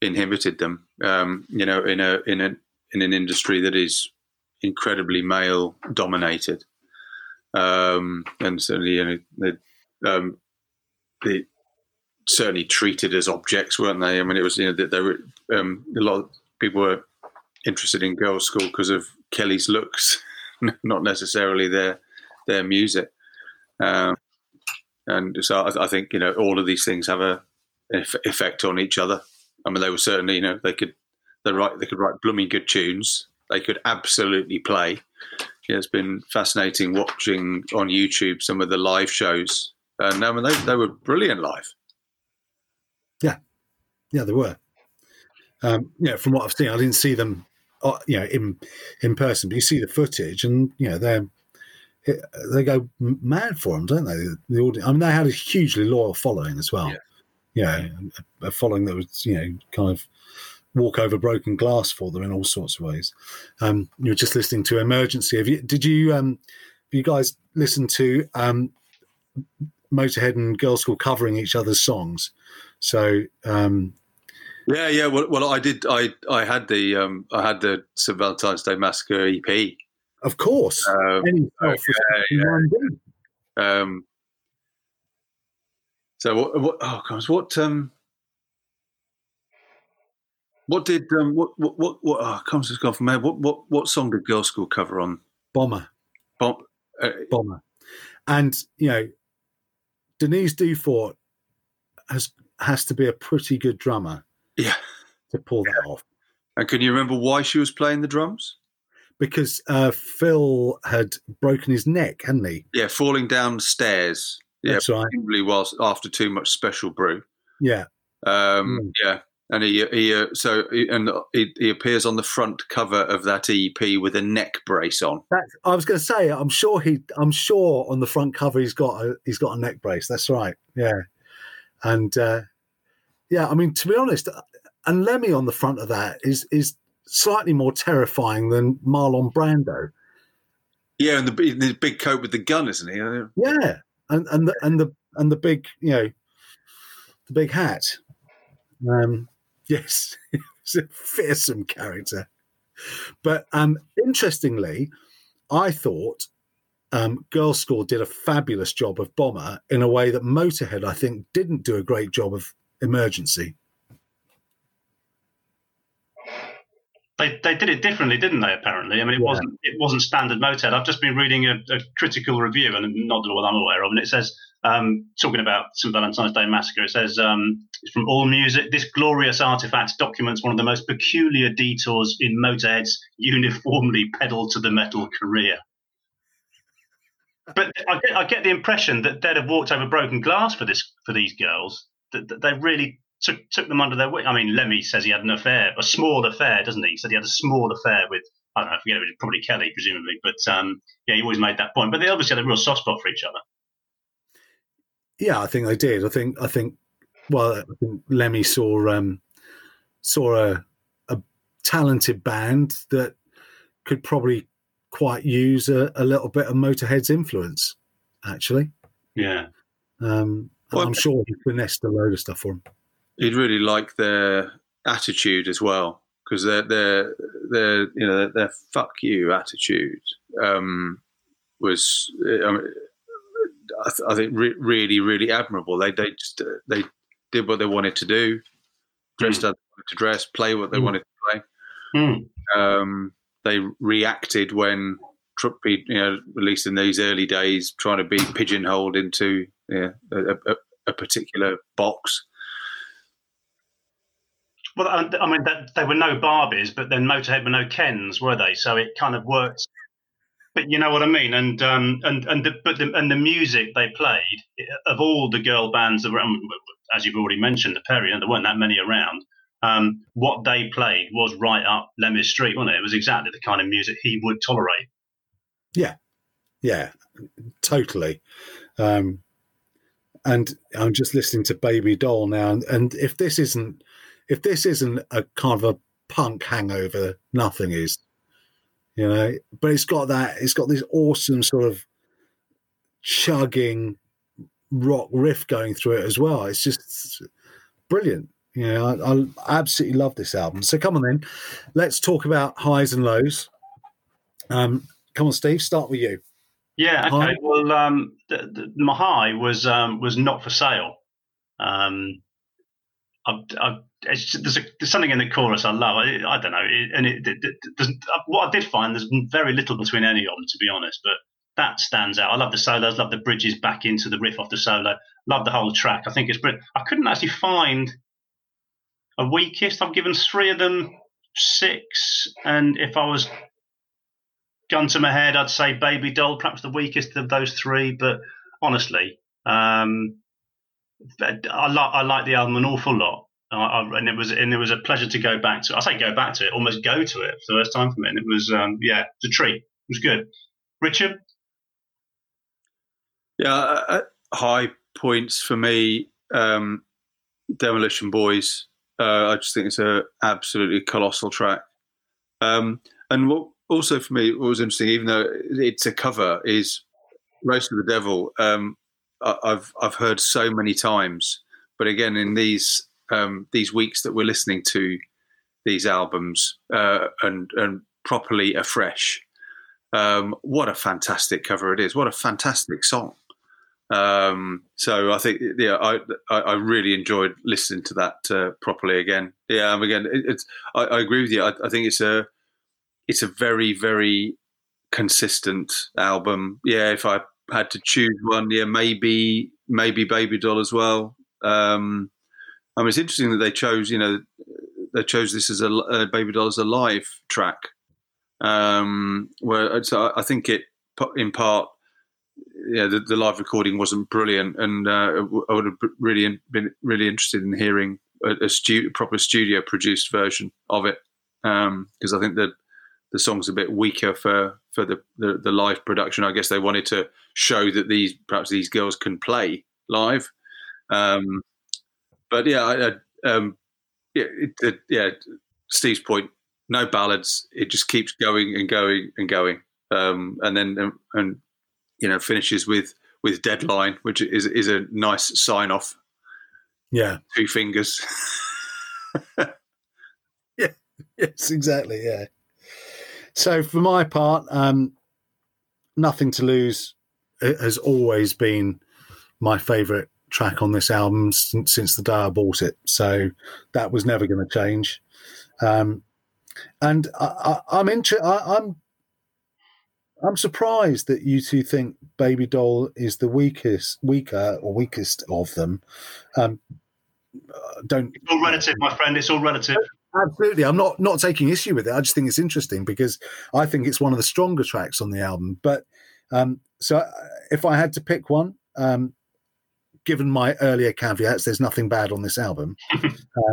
inhibited them. Um, you know, in a in a in an industry that is incredibly male-dominated, um, and certainly you know the, um, certainly treated as objects, weren't they? I mean, it was you know that there were um, a lot of people were interested in Girlschool because of Kelly's looks, not necessarily their their music. Um, and so I, I think you know all of these things have a effect on each other. I mean, they were certainly you know they could they write they could write blooming good tunes. They could absolutely play. Yeah, it's been fascinating watching on YouTube some of the live shows, and I mean they they were brilliant live.
yeah, yeah, they were. Um, yeah, from what I've seen, I didn't see them, uh, you know, in in person, but you see the footage, and you know they're they go mad for them, don't they? The audience. I mean, they had a hugely loyal following as well.
Yeah.
You know, a, a following that was you know kind of walk over broken glass for them in all sorts of ways. Um, you were just listening to Emergency. Have you? Did you? Um, have you guys listen to um, Motorhead and Girlschool covering each other's songs? So um,
Yeah, yeah. Well, well, I did. I I had the um, I had the St Valentine's Day Massacre EP.
Of course.
Um,
Any
oh, yeah, um, so what? What? Oh comes what? Um, what did um, what what what? what oh, comes has gone from there. What what what song did Girlschool cover on?
Bomber,
Bomb, uh,
bomber. And, you know, Denise Dufort has has to be a pretty good drummer
yeah.
to pull that off.
And can you remember why she was playing the drums?
Because uh, Phil had broken his neck, hadn't he?
Yeah, falling down stairs. Yeah,
That's right.
probably whilst after too much special brew.
Yeah.
Um,
Mm.
Yeah, and he he uh, so he, and he, he appears on the front cover of that EP with a neck brace on.
That, I was going to say, I'm sure he, I'm sure on the front cover he's got a, he's got a neck brace. That's right. Yeah, and uh, yeah, I mean to be honest, and Lemmy on the front of that is is slightly more terrifying than Marlon Brando.
Yeah, and the, big- the big coat with the gun, isn't he? Uh,
Yeah, and and the and the and the big, you know, the big hat. Um, yes, it's a fearsome character. But um, interestingly, I thought um, Girlschool did a fabulous job of Bomber in a way that Motorhead, I think, didn't do a great job of Emergency.
They, they did it differently, didn't they? Apparently, I mean, it
Yeah.
wasn't it wasn't standard Motorhead. I've just been reading a, a critical review, and not the one I'm aware of, and it says um, talking about St Valentine's Day Massacre. It says um, it's from All Music. This glorious artifact documents one of the most peculiar detours in Motorhead's uniformly pedal to the metal career. But I get, I get the impression that they'd have walked over broken glass for this for these girls. That, that they really took took them under their wing. I mean, Lemmy says he had an affair, a small affair, doesn't he? He said he had a small affair with I don't know, I forget it was probably Kelly, presumably. But um, yeah, he always made that point. But they obviously had a real soft spot for each other.
Yeah, I think they did. I think I think well, I think Lemmy saw um, saw a a talented band that could probably quite use a, a little bit of Motorhead's influence, actually.
Yeah.
Um,
Well,
I'm sure he finessed a load of stuff for him.
He'd really like their attitude as well because their their their you know their, their fuck you attitude um, was I, mean, I, th- I think re- really really admirable. They they just uh, they did what they wanted to do, dressed they wanted to dress, play what they
Mm.
wanted to play.
Hmm.
um, they reacted when you know, at least in these early days, trying to be pigeonholed into yeah, a, a, a particular box.
Well, I mean, that, they were no Barbies, but then Motorhead were no Kens, were they? So it kind of worked. But you know what I mean, and um, and and the, but the, and the music they played of all the girl bands were, um, as you've already mentioned, the Perry, and there weren't that many around. Um, what they played was right up Lemmy Street, wasn't it? It was exactly the kind of music he would tolerate.
Yeah, yeah, totally. Um, and I'm just listening to Baby Doll now, and, and if this isn't if this isn't a kind of a punk hangover, nothing is. You know, but it's got that. It's got this awesome sort of chugging rock riff going through it as well. It's just brilliant. You know, I, I absolutely love this album. So come on then, let's talk about highs and lows. Um, come on, Steve, start with you.
Yeah.
High?
Okay. Well, um, the, the, my high was um, was not for sale. Um, I, I, it's there's, a, there's something in the chorus I love. I, I don't know, it, and it, it, it what I did find there's very little between any of them, to be honest. But that stands out. I love the solos, love the bridges back into the riff off the solo, love the whole track. I think it's brilliant. I couldn't actually find a weakest. I've given three of them six, and if I was gun to my head, I'd say Baby Doll, perhaps the weakest of those three. But honestly, um, I like I like the album an awful lot, And it was and it was a pleasure to go back to. I say go back to it, almost go to it for the first time for me. And it was um, yeah, it's a treat. It was good. Richard,
Yeah, uh, uh, high points for me. Um, Demolition Boys. Uh, I just think it's a absolutely colossal track. Um, and what also for me, what was interesting, even though it's a cover, is "Race with the Devil." Um, I- I've I've heard so many times, but again, in these um, these weeks that we're listening to these albums uh, and and properly afresh, um, what a fantastic cover it is! What a fantastic song! Um, so I think, yeah, I, I really enjoyed listening to that uh, properly again. Yeah, again, it, it's I, I agree with you. I, I think it's a it's a very very consistent album. Yeah, if I had to choose one, yeah, maybe maybe Baby Doll as well. Um, I mean, it's interesting that they chose, you know, they chose this as a, a Baby Doll as a live track. Um, where so I think it in part yeah, the, the live recording wasn't brilliant, and uh, I would have really been really interested in hearing a, a stu- proper studio produced version of it because I think that the song's a bit weaker for for the, the, the live production. I guess they wanted to show that these perhaps these girls can play live, um, but yeah, I, I, um, yeah, it, it, yeah. Steve's point: no ballads. It just keeps going and going and going, um, and then um, and you know finishes with with deadline which is is a nice sign off
Yeah.
two fingers yeah.
Yes, exactly. Yeah. So for my part, um, nothing to lose it has always been my favourite track on this album since, since the day I bought it. So that was never going to change. Um, and I, I'm inter- I, I'm I'm surprised that you two think Baby Doll is the weakest, weaker or weakest of them. Um, uh, don't
it's all relative, my friend. It's all relative.
Absolutely, I'm not not taking issue with it. I just think it's interesting because I think it's one of the stronger tracks on the album. But um, so, uh, if I had to pick one, um, given my earlier caveats, there's nothing bad on this album. uh,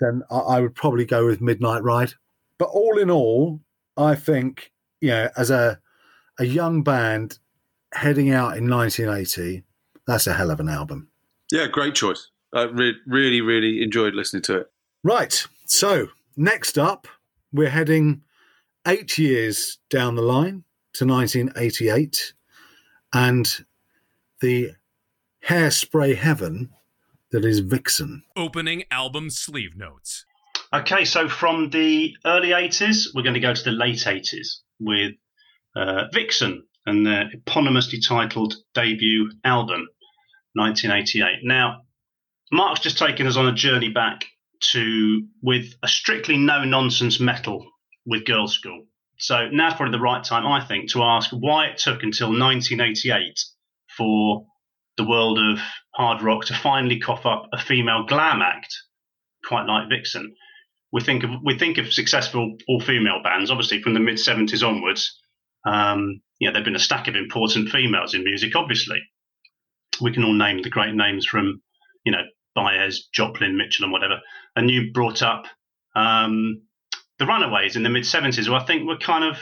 then I, I would probably go with Midnight Ride. But all in all, I think you know, as a a young band heading out in 1980, that's a hell of an album.
yeah great choice i re- really really enjoyed listening to it
Right. So next up, we're heading eight years down the line. to 1988 and the hairspray heaven that is Vixen.
Opening album sleeve notes.
Okay, so from the early 80s, we're going to go to the late 80s with uh, Vixen and their eponymously titled debut album, 1988. Now, Mark's just taken us on a journey back to with a strictly no nonsense metal with Girlschool. So now's probably the right time, I think, to ask why it took until 1988 for the world of hard rock to finally cough up a female glam act, quite like Vixen. We think of we think of successful all female bands, obviously from the mid 70s onwards. Um, there've been a stack of important females in music, obviously. We can all name the great names from, you know, Baez, Joplin, Mitchell, and whatever. And you brought up um, the Runaways in the mid 70s, who I think were kind of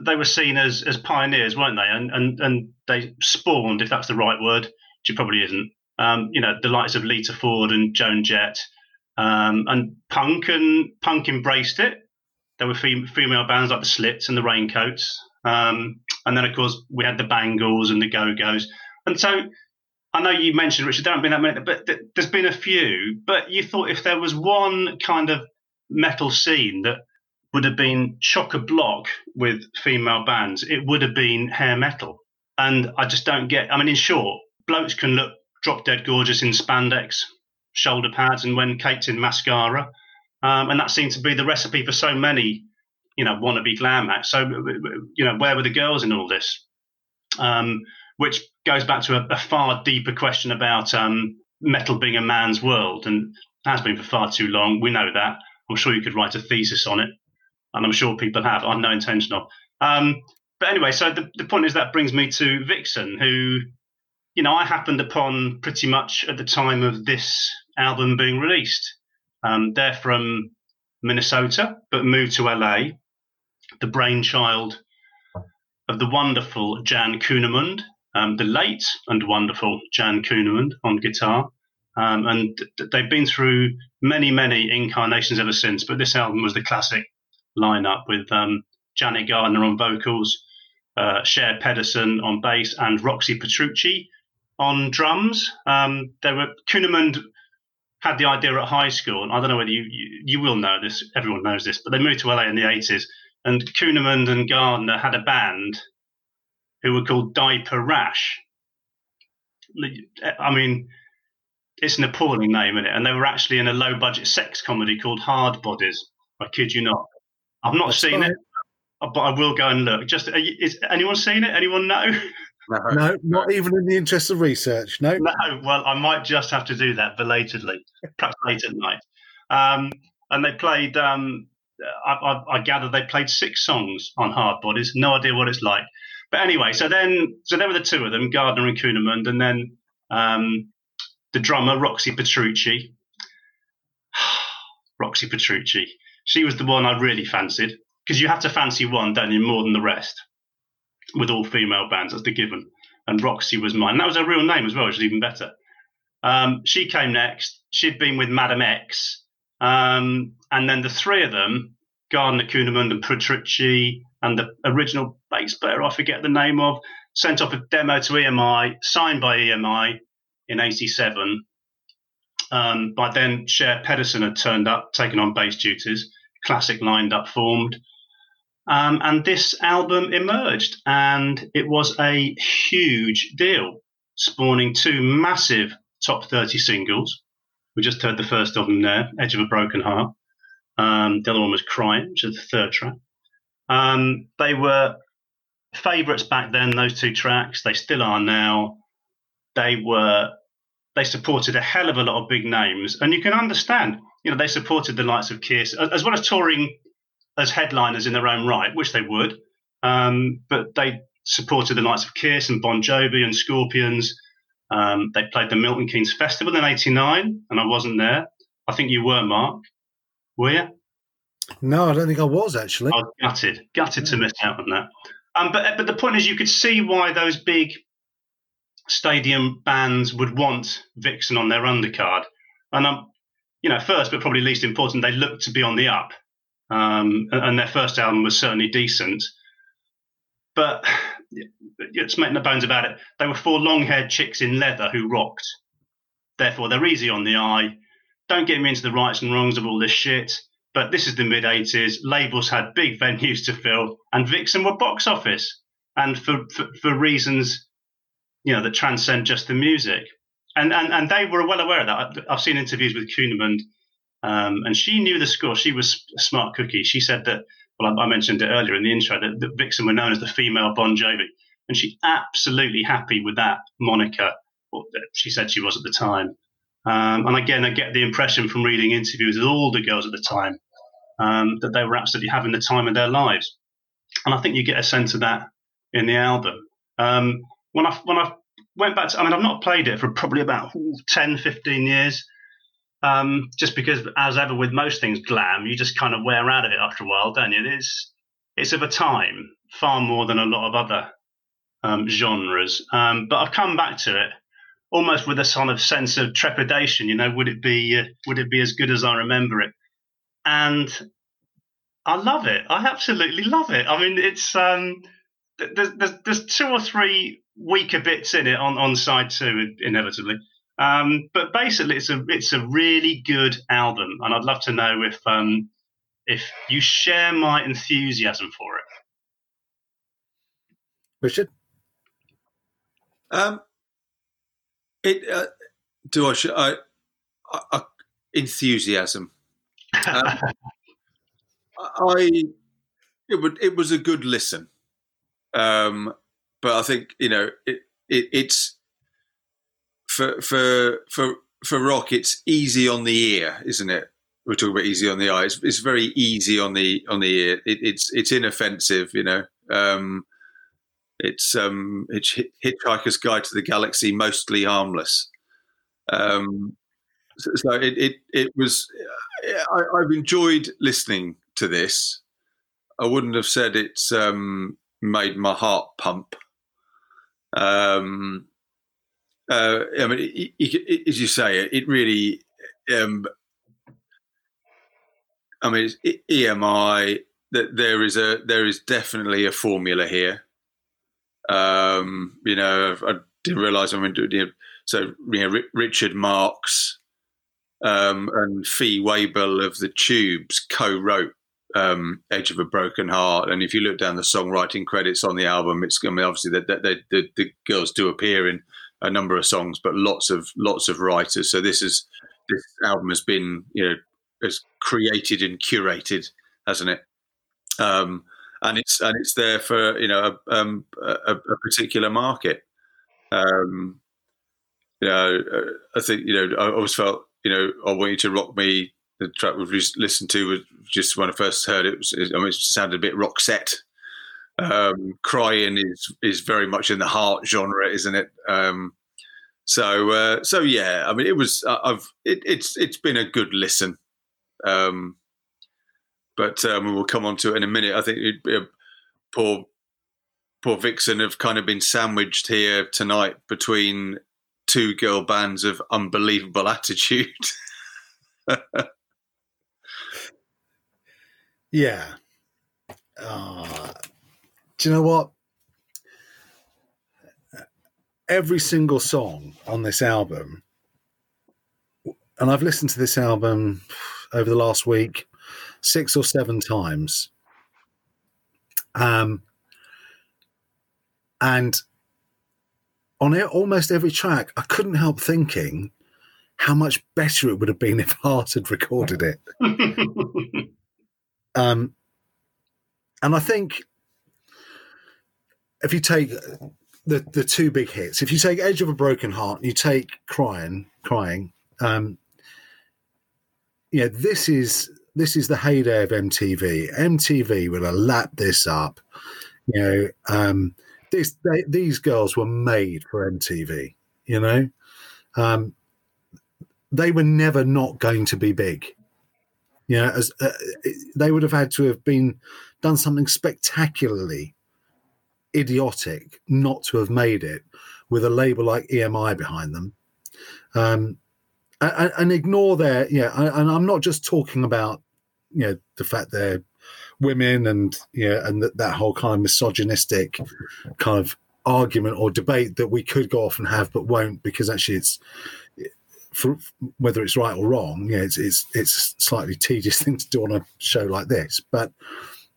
they were seen as as pioneers, weren't they? And and and they spawned, if that's the right word, which it probably isn't. Um, you know, the likes of Lita Ford and Joan Jett, um, and punk and punk embraced it. There were fem- female bands like the Slits and the Raincoats, um, and then of course we had the Bangles and the Go Go's. And so I know you mentioned Richard, there haven't been that many, but th- there's been a few. But you thought if there was one kind of metal scene that would have been chock a block with female bands, it would have been hair metal. And I just don't get. I mean, in short, blokes can look drop dead gorgeous in spandex, shoulder pads, and when caked in mascara, um, and that seemed to be the recipe for so many, you know, wannabe glam acts. So, you know, where were the girls in all this? Um, which goes back to a, a far deeper question about um, metal being a man's world, and has been for far too long. We know that. I'm sure you could write a thesis on it, and I'm sure people have. I've no intention of. Um, but anyway, so the, the point is that brings me to Vixen, who, you know, I happened upon pretty much at the time of this album being released. Um, they're from Minnesota, but moved to LA. The brainchild of the wonderful Jan Kuhnemund, um, the late and wonderful Jan Kuhnemund on guitar. Um, and th- they've been through many, many incarnations ever since. But this album was the classic lineup with um, Janet Gardner on vocals, uh, Share Pedersen on bass, and Roxy Petrucci on drums. Um, they were Kuhnemund had the idea at high school, and I don't know whether you, you you will know this. Everyone knows this, but they moved to LA in the eighties, and Kuhnemund and Gardner had a band who were called Diaper Rash. I mean, it's an appalling name, isn't it? And they were actually in a low budget sex comedy called Hardbodies. I kid you not. I've not
That's
seen
fine.
it, but I will go and look. Just are you- is anyone seen it? Anyone know?
No, not even in the interest of research. No.
No, well, I might just have to do that belatedly, perhaps late at night. Um, and they played. Um, I, I, I gather they played six songs on Hardbodies. No idea what it's like. But anyway, so then, so there were the two of them, Gardner and Kuhnemund, and then um, the drummer Roxy Petrucci. Roxy Petrucci. She was the one I really fancied because you have to fancy one, don't you, more than the rest with all female bands. That's the given. And Roxy was mine. That was her real name as well, which is even better. Um, she came next. She'd been with Madam X. Um, and then the three of them, Gardner, Kuhnemund, and Petrucci, and the original bass player, I forget the name of, sent off a demo to EMI, signed by EMI in 87. Um, by then, Share Pedersen had turned up, taken on bass duties. Classic lined up formed. Um, and this album emerged, and it was a huge deal, spawning two massive top 30 singles. We just heard the first of them there, Edge of a Broken Heart. Um, the other one was Crying, which is the third track. Um, they were favourites back then, those two tracks. They still are now. They were they supported a hell of a lot of big names, and you can understand. You know, they supported the likes of Kiss, as well as touring as headliners in their own right, which they would. Um, but they supported the likes of Kiss and Bon Jovi and Scorpions. Um, they played the Milton Keynes Festival in '89, and I wasn't there. I think you were, Mark. Were you?
No, I don't think I was actually.
I was gutted, gutted to miss out on that. Um, but but the point is, you could see why those big stadium bands would want Vixen on their undercard. And um, you know, first but probably least important, they looked to be on the up. Um, and, their first album was certainly decent. but let's make no bones about it. They were four long-haired chicks in leather who rocked. Therefore, they're easy on the eye. Don't get me into the rights and wrongs of all this shit. But this is the mid 80s. Labels had big venues to fill, and Vixen were box office, and for, for, for reasons, you know, that transcend just the music. And, and and they were well aware of that. I've- seen interviews with Kuhnemund, um, and she knew the score. She was a smart cookie. She said that. Well, I, I mentioned it earlier in the intro that, that Vixen were known as the female Bon Jovi, and she absolutely happy with that moniker. She said she was at the time. Um, and again, I get the impression from reading interviews with all the girls at the time um, that they were absolutely having the time of their lives. And I think you get a sense of that in the album. Um, when I when I went back to, I mean, I've not played it for probably about ooh, 10, 15 years. Um, just because, as ever with most things glam, you just kind of wear out of it after a while, don't you? It's it's of a time far more than a lot of other um, genres. Um, but I've come back to it almost with a sort of sense of trepidation. You know, would it be uh, would it be as good as I remember it? And I love it. I absolutely love it. I mean, it's um, there's, there's there's two or three weaker bits in it on, on side two, inevitably. Um, but basically, it's a it's a really good album, and I'd love to know if um, if you share my enthusiasm for it.
Richard?
Um, it uh, do I, sh- I, I, I enthusiasm. Um, I it would it was a good listen, um, but I think you know it, it it's for for for for rock. It's easy on the ear, isn't it? We're talking about easy on the eye. It's, it's very easy on the on the ear. It, it's it's inoffensive, you know. Um, it's um, it's Hitchhiker's Guide to the Galaxy, mostly harmless. Um, so, so it, it it was. I, I've enjoyed listening to this. I wouldn't have said it's um, made my heart pump. Um, uh, I mean, it, it, it, as you say, it really. Um, I mean, EMI. That there is a there is definitely a formula here. Um, you know, I didn't realise. I mean, you know, so you know, Ri- Richard Marx um, and Fee Waybill of the Tubes co-wrote um, "Edge of a Broken Heart," and if you look down the songwriting credits on the album, it's I mean, obviously the, the, the, the girls do appear in a number of songs, but lots of lots of writers. So this is this album has been you know has created and curated, hasn't it? Um, and it's and it's there for you know a, um, a, a particular market. Um, you know, uh, I think you know I always felt you know I want you to rock me. The track we've listened to was just when I first heard it. it was, I mean, it sounded a bit rock set. Um, crying is is very much in the heart genre, isn't it? Um, so uh, so yeah, I mean, it was I've it, it's it's been a good listen. Um, but um, we'll come on to it in a minute. I think it, poor poor Vixen have kind of been sandwiched here tonight between two girl bands of unbelievable attitude.
Yeah. Uh, do you know what? Every single song on this album, and I've listened to this album over the last week six or seven times. Um, and on it, almost every track, I couldn't help thinking how much better it would have been if Heart had recorded it. Um, and I think if you take the the two big hits, if you take Edge of a Broken Heart, and you take Crying, Crying, um, yeah, this is this is the heyday of MTV. MTV will have lapped this up. You know, um, this they, these girls were made for MTV. You know, um, they were never not going to be big. You know, as uh, they would have had to have been done something spectacularly idiotic not to have made it with a label like EMI behind them. Um, and, and ignore their yeah, and I'm not just talking about you know the fact they're women and yeah, and that, that whole kind of misogynistic kind of argument or debate that we could go off and have but won't because actually it's for whether it's right or wrong. Yeah, it's it's it's a slightly tedious thing to do on a show like this, but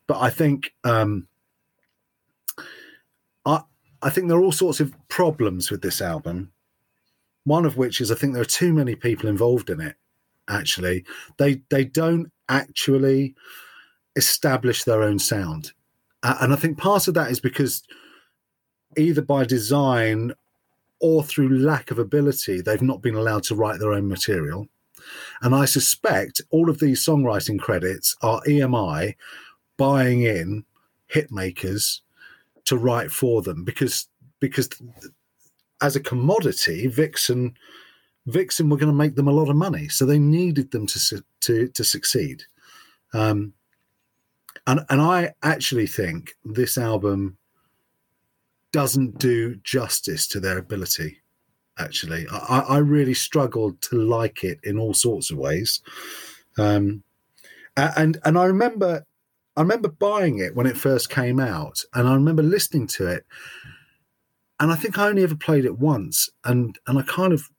but I think um, I I think there are all sorts of problems with this album. One of which is I think there are too many people involved in it. Actually, they they don't actually establish their own sound, uh, and I think part of that is because either by design or through lack of ability, they've not been allowed to write their own material. And I suspect all of these songwriting credits are EMI buying in hit makers to write for them because because as a commodity, Vixen Vixen were going to make them a lot of money, so they needed them to to to succeed. Um, and and I actually think this album doesn't do justice to their ability. Actually, I, I really struggled to like it in all sorts of ways. Um, and and I remember I remember buying it when it first came out, and I remember listening to it, and I think I only ever played it once, and and I kind of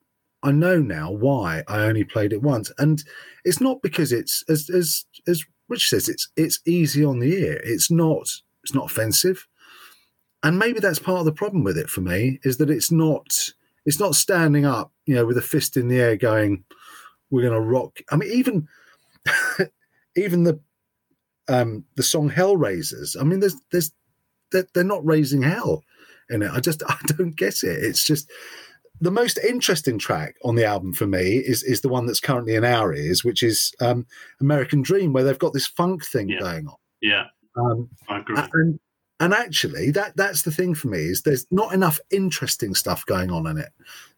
I know now why I only played it once, and it's not because it's as as as Rich says it's it's easy on the ear. It's not it's not offensive, and maybe that's part of the problem with it for me is that it's not it's not standing up, you know, with a fist in the air, going, "We're going to rock." I mean, even even the um the song "Hellraisers." I mean, there's there's they're, they're not raising hell in it. I just I don't get it. It's just the most interesting track on the album for me is is the one that's currently in our ears, which is um, American Dream, where they've got this funk thing
Yeah.
going on.
Yeah,
Um,
I agree.
and and actually, that that's the thing for me is there's not enough interesting stuff going on in it.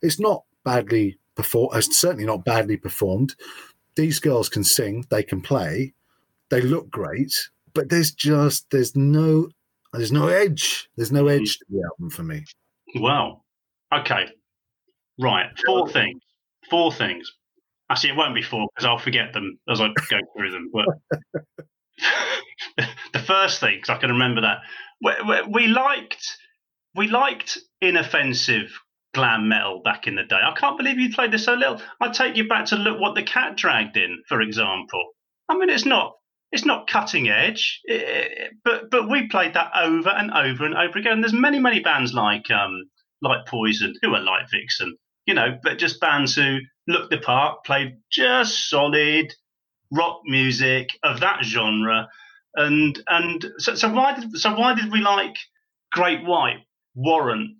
It's not badly performed. It's uh, certainly not badly performed. These girls can sing, they can play, they look great, but there's just there's no there's no edge. There's no mm. edge to the album for me.
Well, okay. Right. Four things. Four things. Actually, it won't be four because I'll forget them as I go through them. But the first thing, because I can remember that, we, liked we liked inoffensive glam metal back in the day. I can't believe you played this so little. I take you back to look what the cat dragged in, for example. I mean, it's not it's not cutting edge, but but we played that over and over and over again. There's many many bands like um like Poison who are like Vixen, you know, but just bands who looked the part, played just solid rock music of that genre, and and so, so why did so why did we like Great White, Warrant,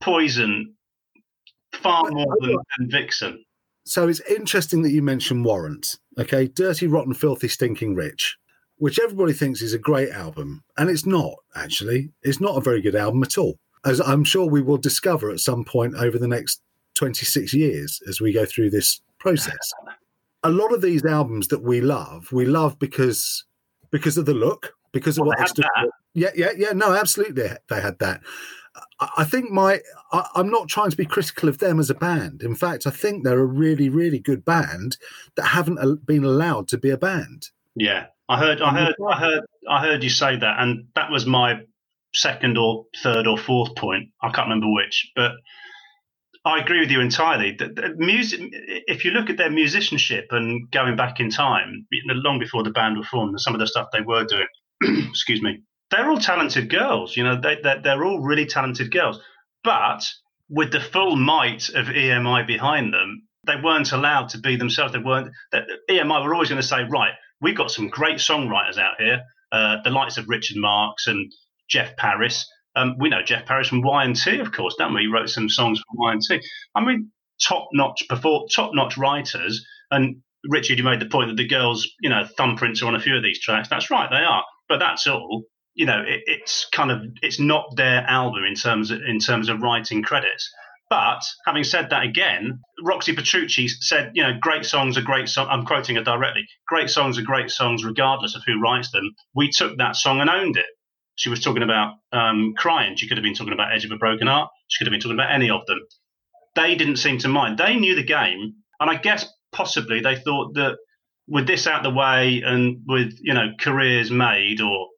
Poison far more than, than Vixen?
So it's interesting that you mentioned Warrant. Okay, Dirty, Rotten, Filthy, Stinking Rich, which everybody thinks is a great album, and it's not actually. It's not a very good album at all, as I'm sure we will discover at some point over the next 26 years as we go through this process. a lot of these albums that we love, we love because because of the look, because of
Well,
what
they
they
had
stood
that.
Yeah, yeah, yeah. No, absolutely, they- they had that. I I think my I, I'm not trying to be critical of them as a band. In fact, I think they're a really, really good band that haven't been allowed to be a band.
Yeah, I heard, I heard, I heard, I heard you say that, and that was my second or third or fourth point. I can't remember which, but I agree with you entirely. That the music, if you look at their musicianship and going back in time, long before the band were formed, and some of the stuff they were doing, excuse me, they're all talented girls. You know, they, they they're all really talented girls, but with the full might of EMI behind them, they weren't allowed to be themselves. They weren't. That EMI were always going to say, right, we've got some great songwriters out here, uh, the likes of Richard Marx and Jeff Paris. Um, we know Jeff Paris from Y&T, of course, don't we? He wrote some songs for Y&T. I mean, top-notch before top-notch writers. And Richard, you made the point that the girls, you know, thumbprints are on a few of these tracks. That's right, they are. But that's all. You know, it, it's kind of it's not their album in terms of, in terms of writing credits. But having said that again, Roxy Petrucci said, you know, great songs are great songs. I'm quoting her directly. Great songs are great songs, regardless of who writes them. We took that song and owned it. She was talking about um, crying. She could have been talking about Edge of a Broken Heart. She could have been talking about any of them. They didn't seem to mind. They knew the game, and I guess possibly they thought that with this out the way and with you know careers made or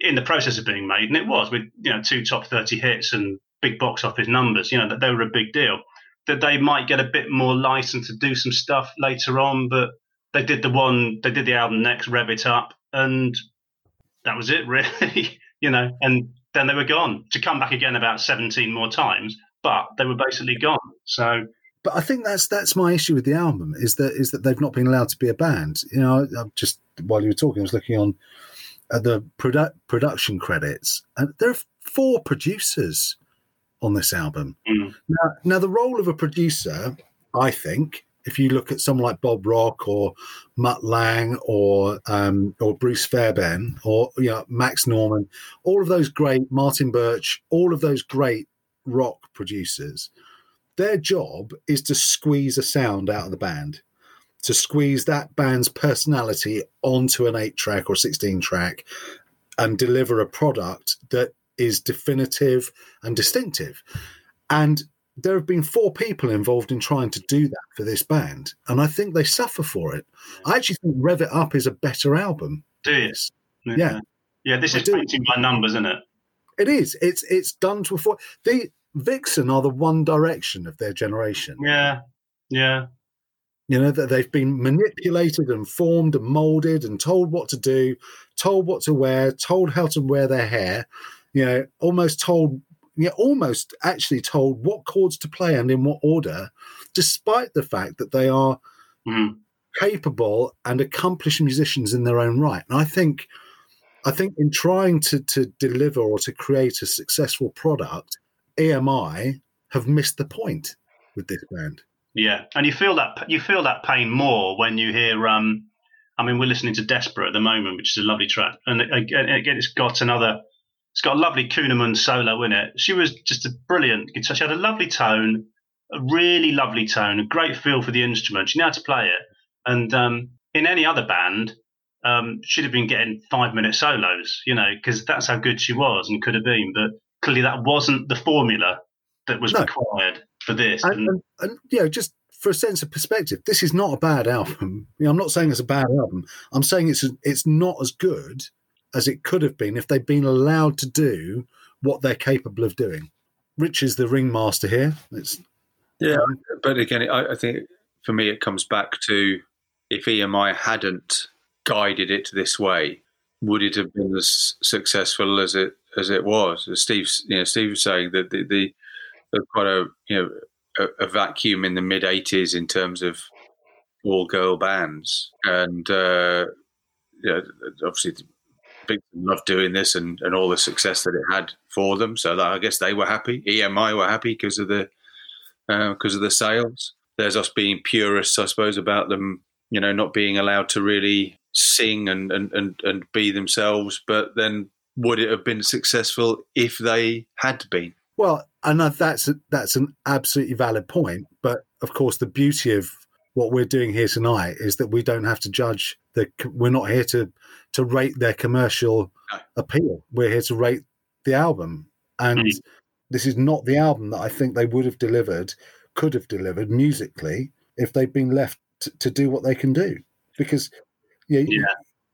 in the process of being made, and it was with you know two top thirty hits and big box office numbers, you know that they were a big deal. That they might get a bit more license to do some stuff later on, but they did the one, they did the album next, rev it up, and that was it, really. you know, and then they were gone to come back again about seventeen more times, but they were basically gone. So
but I think that's that's my issue with the album is that is that they've not been allowed to be a band. You know, I'm just while you were talking, I was looking on at the produ- production credits, and there are four producers on this album.
mm,
Now, now, the role of a producer, I think, if you look at someone like Bob Rock or Mutt Lange or um, or Bruce Fairbairn or you know Max Norman, all of those great Martin Birch, all of those great rock producers, their job is to squeeze a sound out of the band, to squeeze that band's personality onto an eight track or sixteen track, and deliver a product that is definitive and distinctive. And there have been four people involved in trying to do that for this band, and I think they suffer for it. I actually think Rev It Up is a better album.
do you?
Yes,
Yeah. Yeah, this
I
is
do.
painting by numbers, isn't it?
it is. It's it's done to a full. The Vixen are the One Direction of their generation.
Yeah. Yeah.
You know that they've been manipulated and formed and molded and told what to do, told what to wear, told how to wear their hair. You know, almost told. Yeah, almost actually told what chords to play and in what order, despite the fact that they are
Mhm.
capable and accomplished musicians in their own right. And I think, I think in trying to to deliver or to create a successful product, EMI have missed the point with this band.
Yeah, and you feel that you feel that pain more when you hear. Um, I mean, we're listening to "Desperate" at the moment, which is a lovely track, and again, again it's got another. It's got a lovely Kuhnemund solo in it. She was just a brilliant guitar. She had a lovely tone, a really lovely tone, a great feel for the instrument. She knew how to play it. And um, in any other band, um, she'd have been getting five minute solos, you know, because that's how good she was and could have been. But clearly, that wasn't the formula that was
No.
required for this.
and,
And,
and, and you know, just for a sense of perspective, this is not a bad album. You know, I'm not saying it's a bad album. I'm saying it's it's not as good as it could have been if they'd been allowed to do what they're capable of doing. Rich is the ringmaster here. It's
Yeah, but again, I, I think for me it comes back to if EMI hadn't guided it this way, would it have been as successful as it as it was? As Steve's, you know, Steve was saying that the, the there's quite a you know a, a vacuum in the mid '80s in terms of all girl bands, and uh, know, obviously. Big loved doing this and, and all the success that it had for them. So that I guess they were happy. EMI were happy because of the uh, because of the sales. There's us being purists, I suppose, about them, you know, not being allowed to really sing and, and, and, and be themselves. But then would it have been successful if they had been?
Well, and that- that's that's an absolutely valid point. But of course, the beauty of what we're doing here tonight is that we don't have to judge the. We're not here to to rate their commercial
No.
appeal. We're here to rate the album, and
Mm.
this is not the album that I think they would have delivered, could have delivered musically if they'd been left to, to do what they can do. Because yeah,
Yeah.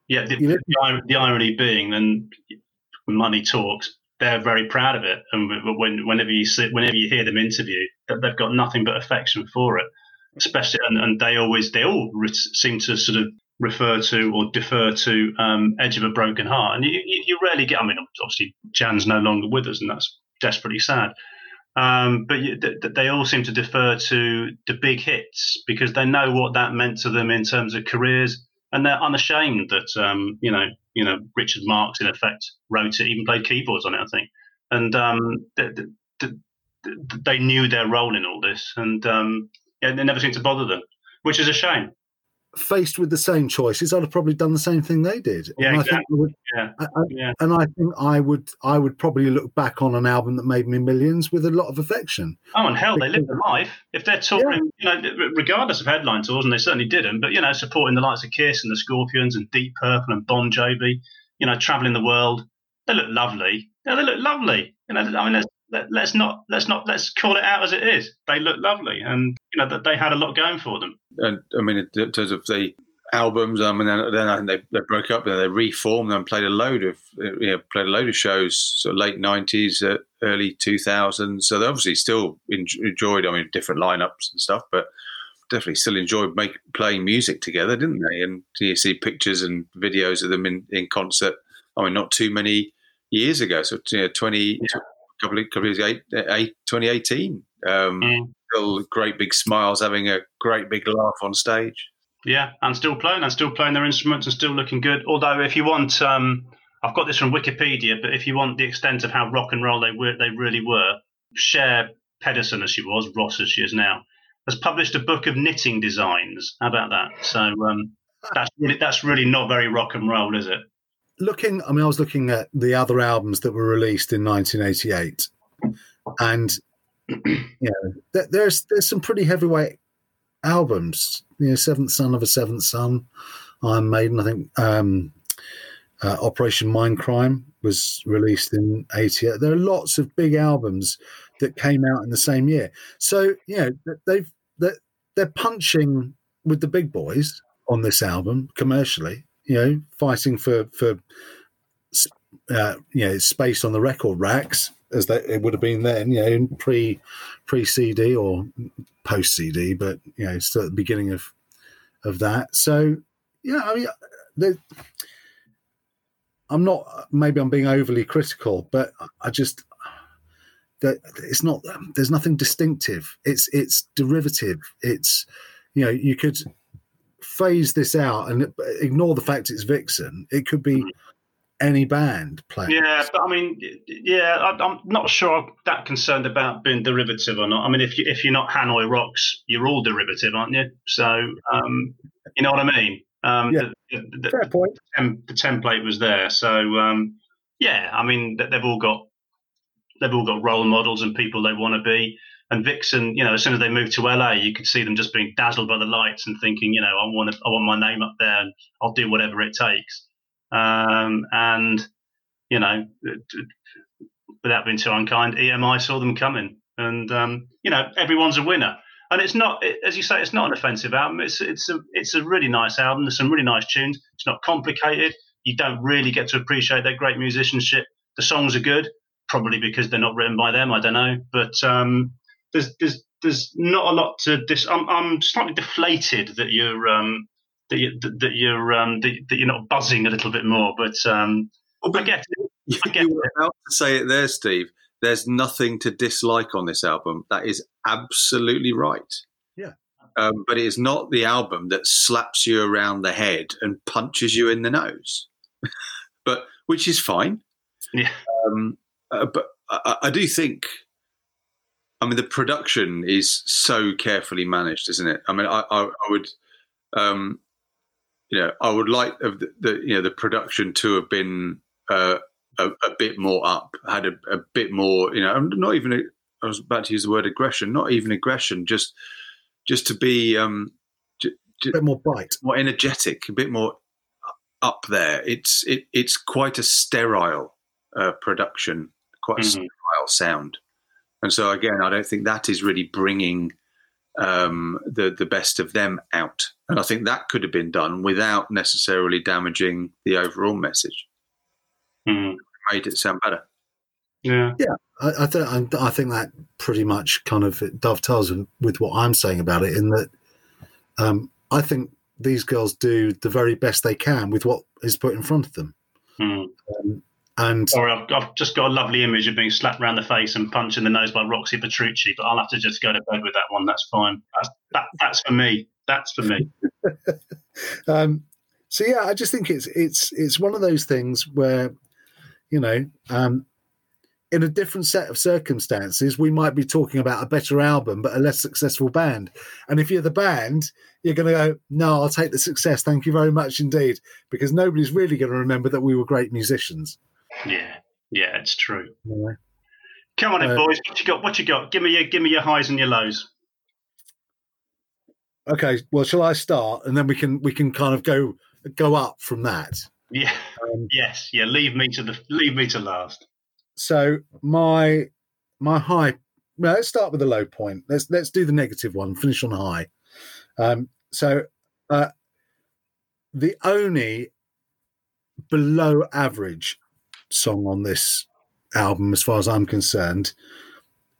yeah, the,
You know-
the, the irony being, then when money talks, they're very proud of it. And when, whenever you see, whenever you hear them interview, they've got nothing but affection for it. Especially, and, and they always, they all re- seem to sort of refer to or defer to um, "Edge of a Broken Heart," and you, you, you rarely get. I mean, obviously, Jan's no longer with us, and that's desperately sad. Um, but you, th- th- they all seem to defer to the big hits because they know what that meant to them in terms of careers, and they're unashamed that um, you know, you know, Richard Marx in effect wrote it, even played keyboards on it, I think, and um, th- th- they knew their role in all this, and um, yeah, they never seem to bother them, which is a shame.
faced with the same choices, I'd have probably done the same thing they did.
Yeah,
and I think I would,
Yeah,
I, I-
yeah.
and I think I would I would probably look back on an album that made me millions with a lot of affection.
Oh, and hell, they lived the life. If they're touring, you know, regardless of headline tours, and they certainly didn't, but, you know, supporting the likes of Kiss and the Scorpions and Deep Purple and Bon Jovi, you know, traveling the world, they look lovely. Yeah, they look lovely. You know, I mean, let's, let, let's not, let's not, let's call it out as it is. They look lovely. And, you know, that they had a lot going for them.
And I mean, in terms of the albums. Um, and then, then I think they, they broke up and they reformed and played a load of uh, you know played a load of shows. sort of late nineties, uh, early two thousands. So they obviously still enjoyed. I mean, different lineups and stuff, but definitely still enjoyed make, playing music together, didn't they? And you see pictures and videos of them in, in concert. I mean, not too many years ago. So you know, twenty. Couple of, couple of years, eight, eight, 2018. Um,
Mm.
Still great big smiles, having a great big laugh on stage.
Yeah, and still playing, and still playing their instruments, and still looking good. Although, if you want, um, I've got this from Wikipedia, but if you want the extent of how rock and roll they were, they really were. Share Pedersen, as she was, Ross as she is now, has published a book of knitting designs. How about that? So um, that's really that's really not very rock and roll, is it?
looking i mean i was looking at the other albums that were released in 1988 and you know there's there's some pretty heavyweight albums. You know seventh son of a seventh son iron maiden i think um uh, operation mindcrime was released in 88 there are lots of big albums that came out in the same year. So you know they've they're, they're punching with the big boys on this album commercially you know, fighting for for uh, you know space on the record racks as that it would have been then, you know, pre pre CD or post CD, but you know, still at the beginning of of that. So yeah, I mean, the, I'm not. Maybe I'm being overly critical, but I just that it's not. There's nothing distinctive. It's it's derivative. It's you know you could phase this out and ignore the fact it's Vixen. It could be mm. Any band playing.
Yeah, but I mean, yeah, I, I'm not sure I'm that concerned about being derivative or not. I mean, if you if you're not Hanoi Rocks, you're all derivative, aren't you? So, um, you know what I mean? Um,
Yeah.
the, the,
Fair point.
tem- the template was there. So, um, yeah, I mean, they've all got they've all got role models and people they want to be. And Vixen, you know, as soon as they moved to LA, you could see them just being dazzled by the lights and thinking, you know, I want to, I want my name up there, and I'll do whatever it takes. Um, and you know, without being too unkind, EMI saw them coming, and um, you know, everyone's a winner. And it's not, as you say, it's not an offensive album. It's it's a it's a really nice album. There's some really nice tunes. It's not complicated. You don't really get to appreciate their great musicianship. The songs are good, probably because they're not written by them. I don't know, but um, there's there's there's not a lot to dis. I'm I'm slightly deflated that you're um that you that you're um that, that you're not buzzing a little bit more. But um, I get it. I get
you were
it.
about to say it there, Steve. There's nothing to dislike on this album. That is absolutely right.
Yeah.
Um, but it is not the album that slaps you around the head and punches you in the nose, but which is fine.
Yeah.
Um, uh, but I, I do think, I mean, the production is so carefully managed, isn't it? I mean, I, I, I would, um, you know, I would like the, the you know the production to have been uh, a, a bit more up, had a, a bit more, you know, not even. A, I was about to use the word aggression, not even aggression, just just to be um, j-
A bit more bite.
more energetic, a bit more up there. It's it, it's quite a sterile uh, production, quite a
Mhm.
sterile sound, and so again, I don't think that is really bringing um, the the best of them out. And I think that could have been done without necessarily damaging the overall message.
Mm.
Made it sound better.
Yeah.
I, I, th- I think that pretty much kind of dovetails with, with what I'm saying about it. In that, um, I think these girls do the very best they can with what is put in front of them,
Mm.
And
Sorry, I've, I've just got a lovely image of being slapped around the face and punched in the nose by Roxy Petrucci, but I'll have to just go to bed with that one. That's fine. That's, that, that's for me. That's for me.
um, so yeah, I just think it's it's it's one of those things where, you know, um, in a different set of circumstances, we might be talking about a better album but a less successful band. And if you're the band, you're going to go, "No, I'll take the success. Thank you very much indeed," because nobody's really going to remember that we were great musicians.
Yeah. Yeah, it's true.
know?
Come on, in,
Uh,
boys. What you got? What you got? Give me your give me your highs and your lows.
Okay, well, shall I start, and then we can we can kind of go go up from that.
Yeah.
Um,
Yes. Yeah. Leave me to the leave me to last.
so my my high well, let's start with the low point let's let's do the negative one finish on high um so uh the only below average song on this album, as far as I'm concerned,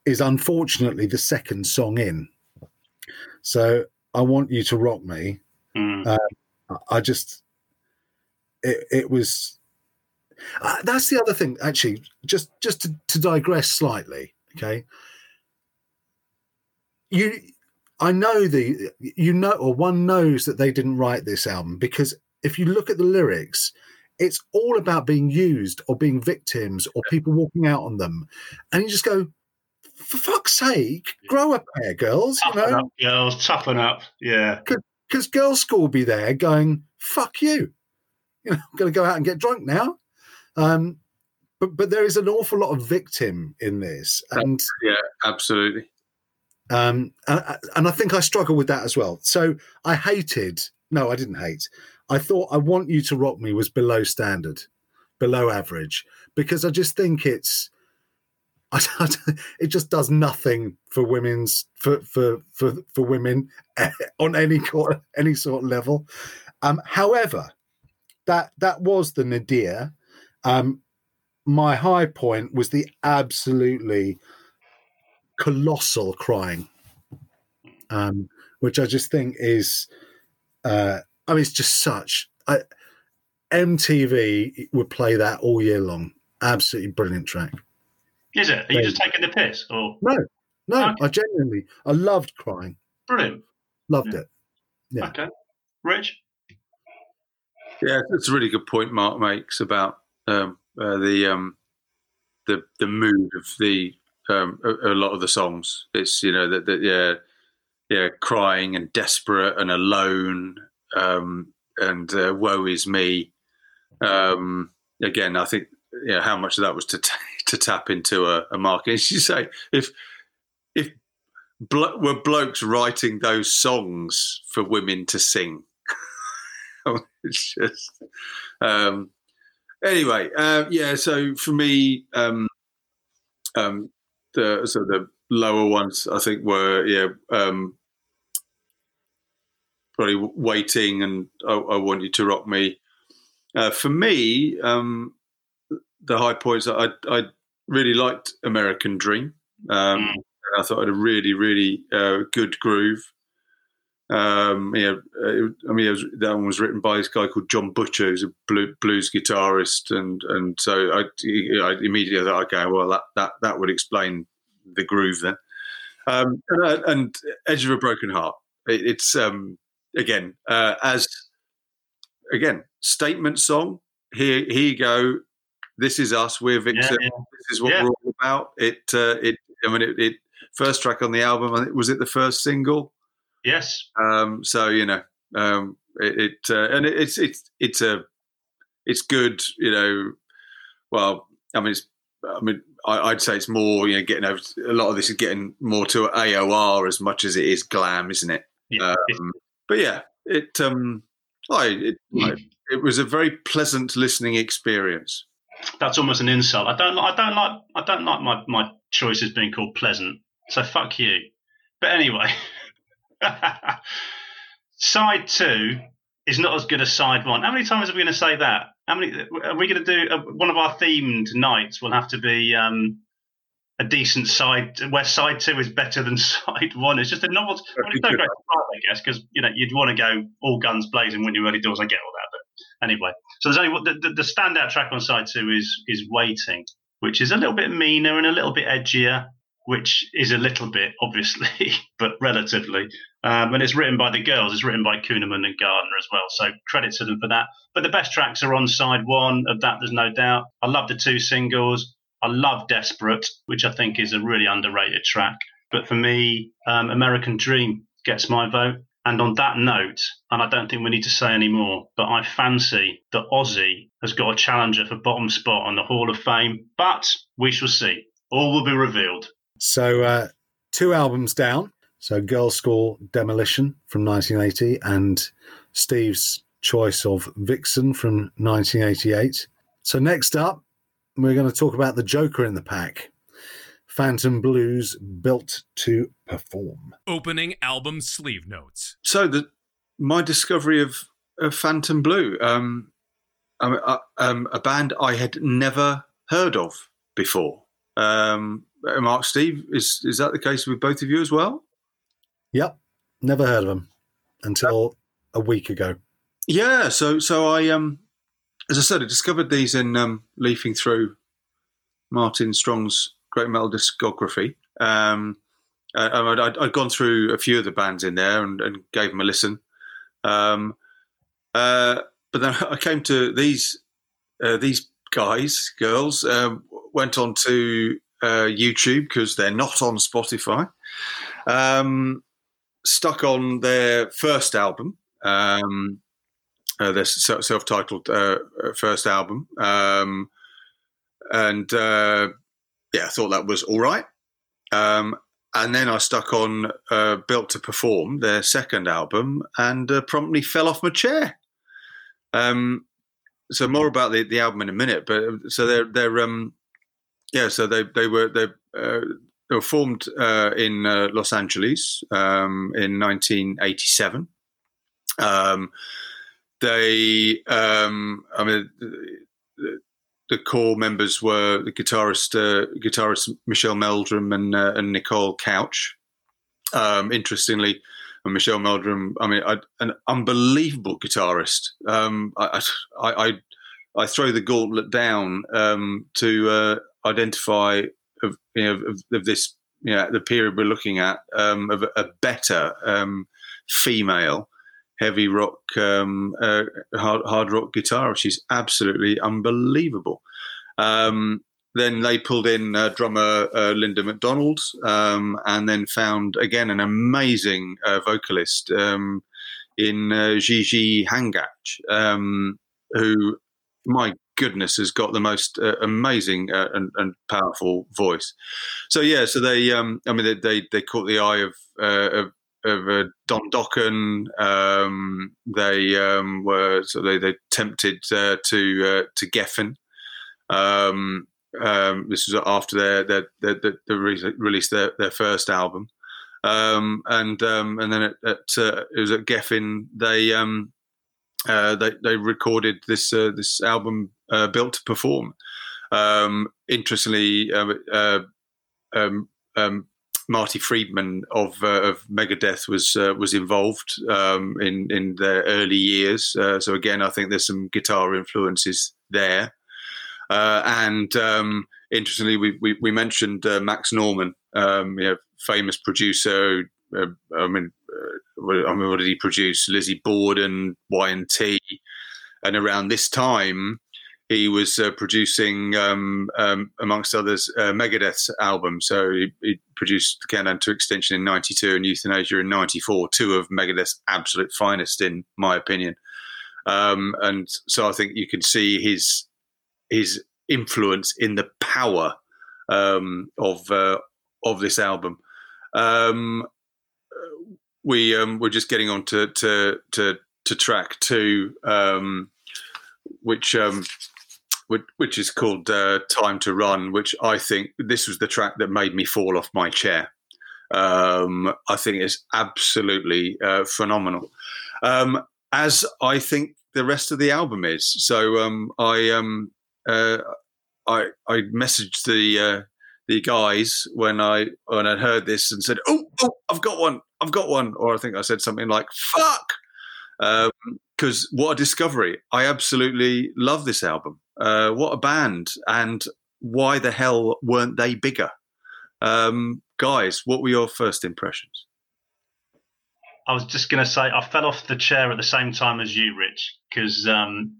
is unfortunately the second song in. So I want you to rock me.
Mm.
I- I just, it, it was. Uh, that's the other thing, actually. Just just to, to digress slightly, okay. You, I know the you know, or one knows that they didn't write this album because if you look at the lyrics, it's all about being used or being victims or people walking out on them, and you just go, for fuck's sake, grow up pair, girls. You know,
up, girls. Toughen up. Yeah.
because Girlschool will be there going, "Fuck you," you know, I'm going to go out and get drunk now. Um, but but there is an awful lot of victim in this, and
Yeah, absolutely.
um, and, and I think I struggle with that as well. So I hated. No, I didn't hate. I thought I want you to rock me was below standard, below average, because I just think it's. I, it just does nothing for women's for for for, for women on any co- any sort of level. Um, however, that that was the nadir. Um, my high point was the absolutely colossal crying, um, which I just think is, uh, I mean, it's just such. I, MTV would play that all year long. Absolutely brilliant track.
Is it? Are you just taking the piss? Or
No, no,
Okay.
I genuinely, I loved crying,
brilliant.
loved
Yeah.
it. Yeah.
Okay. Rich?
Yeah, that's a really good point Mark makes about um, uh, the um, the the mood of the um, a, a lot of the songs. It's you know that that yeah yeah crying and desperate and alone um, and uh, woe is me. Um, again, I think how much of that was to t- to tap into a, a market. As you say, if if blo- were blokes writing those songs for women to sing. it's just um anyway uh, yeah so for me um um the so the lower ones i think were yeah um probably waiting and i, I want you to rock me. Uh, for me um the high points i i really liked american dream. Um
Mm.
i thought it had a really really uh, good groove. Um, yeah, uh, I mean, it was, that one was written by this guy called John Butcher, who's a blues guitarist, and and so I, I immediately thought, okay, well that that that would explain the groove then. Um, and, uh, and Edge of a Broken Heart, it, it's um, again uh, as again statement song. Here, here you go. This is us. We're
Yeah,
Vixen.
yeah.
This is what
Yeah.
we're all about. It, uh, it. I mean, it, it. First track on the album. Was it the first single?
Yes.
Um, so you know, um, it, it uh, and it, it's it's it's a it's good. You know, well, I mean, it's, I mean, I, I'd say it's more. You know, getting over a lot of this is getting more to AOR as much as it is glam, isn't it?
Yeah.
Um, but yeah, it um, I it, I, it was a very pleasant listening experience.
That's almost an insult. I don't. I don't like. I don't like my my choices being called pleasant. So fuck you. But anyway, side two is not as good as side one. How many times are we going to say that? How many are we going to do? Uh, one of our themed nights will have to be um, a decent side where side two is better than side one. It's just a novel. Well, it's no great surprise, I guess, because you know you'd want to go all guns blazing when you're early doors. I get all that, but anyway. So there's only the, the, the standout track on side two is is waiting, which is a little bit meaner and a little bit edgier, which is a little bit obviously, but relatively. Um, and it's written by the girls. It's written by Kuhnemund and Gardner as well. So credit to them for that. But the best tracks are on side one of that. There's no doubt. I love the two singles. I love Desperate, which I think is a really underrated track. But for me, um, American Dream gets my vote. And on that note, and I don't think we need to say any more, but I fancy that Aussie has got a challenger for bottom spot on the Hall of Fame. But we shall see. All will be revealed.
So uh, two albums down. So Girlschool Demolition from 1980 and Steve's choice of Vixen from 1988. So next up, we're going to talk about the Joker in the pack. Phantom Blues built to perform.
Opening album sleeve notes.
So the my discovery of uh, Phantom Blue, um, I mean, uh, um, a band I had never heard of before. Um, Mark, Steve, is is that the case with both of you as well?
Yep, never heard of them until a week ago.
Yeah, so so I um as I said, I discovered these in um, leafing through Martin Strong's great metal discography. Um, uh, I'd, I'd- I'd gone through a few of the bands in there and, and gave them a listen. Um, uh, but then I came to these uh, these guys, girls, um, went on to uh, YouTube because they're not on Spotify. Um, stuck on their first album, um, uh, their self-titled uh, first album, um, and uh, yeah, I thought that was all right. Um, and then I stuck on uh, Built to Perform, their second album, and uh, promptly fell off my chair. Um, so more about the, the album in a minute, but uh, so they're they're um, yeah, so they they were they uh, they were formed uh, in uh, Los Angeles um, in 1987. They, um, I mean, the, core members were the guitarist, uh, guitarist Michelle Meldrum and uh, and Nicole Couch. Um, interestingly, Michelle Meldrum, I mean, I, an unbelievable guitarist. Um, I, I, I, I throw the gauntlet down um, to uh, identify of, you know, of, of this, you know, the period we're looking at, um, of a, a better um, female heavy rock, um, uh, hard, hard rock guitarist. She's absolutely unbelievable. Um, then they pulled in uh, drummer uh, Linda McDonald, um, and then found again an amazing uh, vocalist um, in uh, Gigi Hangach, um, who, my goodness, has got the most uh, amazing uh, and, and powerful voice. So yeah, so they, um, I mean, they, they they caught the eye of of, of uh, Don Dokken. Um, they um, were so they they tempted uh, to uh, to Geffen. Um, um, this was after their their, their, their, they released their, their first album, um, and um, and then at, at uh, it was at Geffen they um, uh, they they recorded this uh, this album built to perform. Interestingly, um, Marty Friedman of uh, of Megadeth was uh, was involved um, in in their early years. Uh, so again, I think there's some guitar influences there. Uh, and um, interestingly, we, we, we mentioned uh, Max Norman, um, you know, famous producer. Uh, I mean, I mean, what did he produce? Lizzie Borden, Y and T, and around this time, he was uh, producing, um, um, amongst others, uh, Megadeth's album. So he, he produced Countdown to Extinction in '92 and Youthanasia in '94, two of Megadeth's absolute finest, in my opinion. Um, and so I think you can see his his influence in the power um, of uh, of this album. Um, we um, we're just getting on to to to, to track two, which um, which, is called uh, "Time to Run," which I think this was the track that made me fall off my chair. Um, I think it's absolutely uh, phenomenal, um, as I think the rest of the album is. So um, I um, uh, I I messaged the uh, the guys when I when I heard this and said, "Oh, oh, I've got one, I've got one," or I think I said something like "fuck," because what a discovery! I absolutely love this album. Uh, what a band, and why the hell weren't they bigger? Um, guys, what were your first impressions?
I was just going to say I fell off the chair at the same time as you, Rich, because um,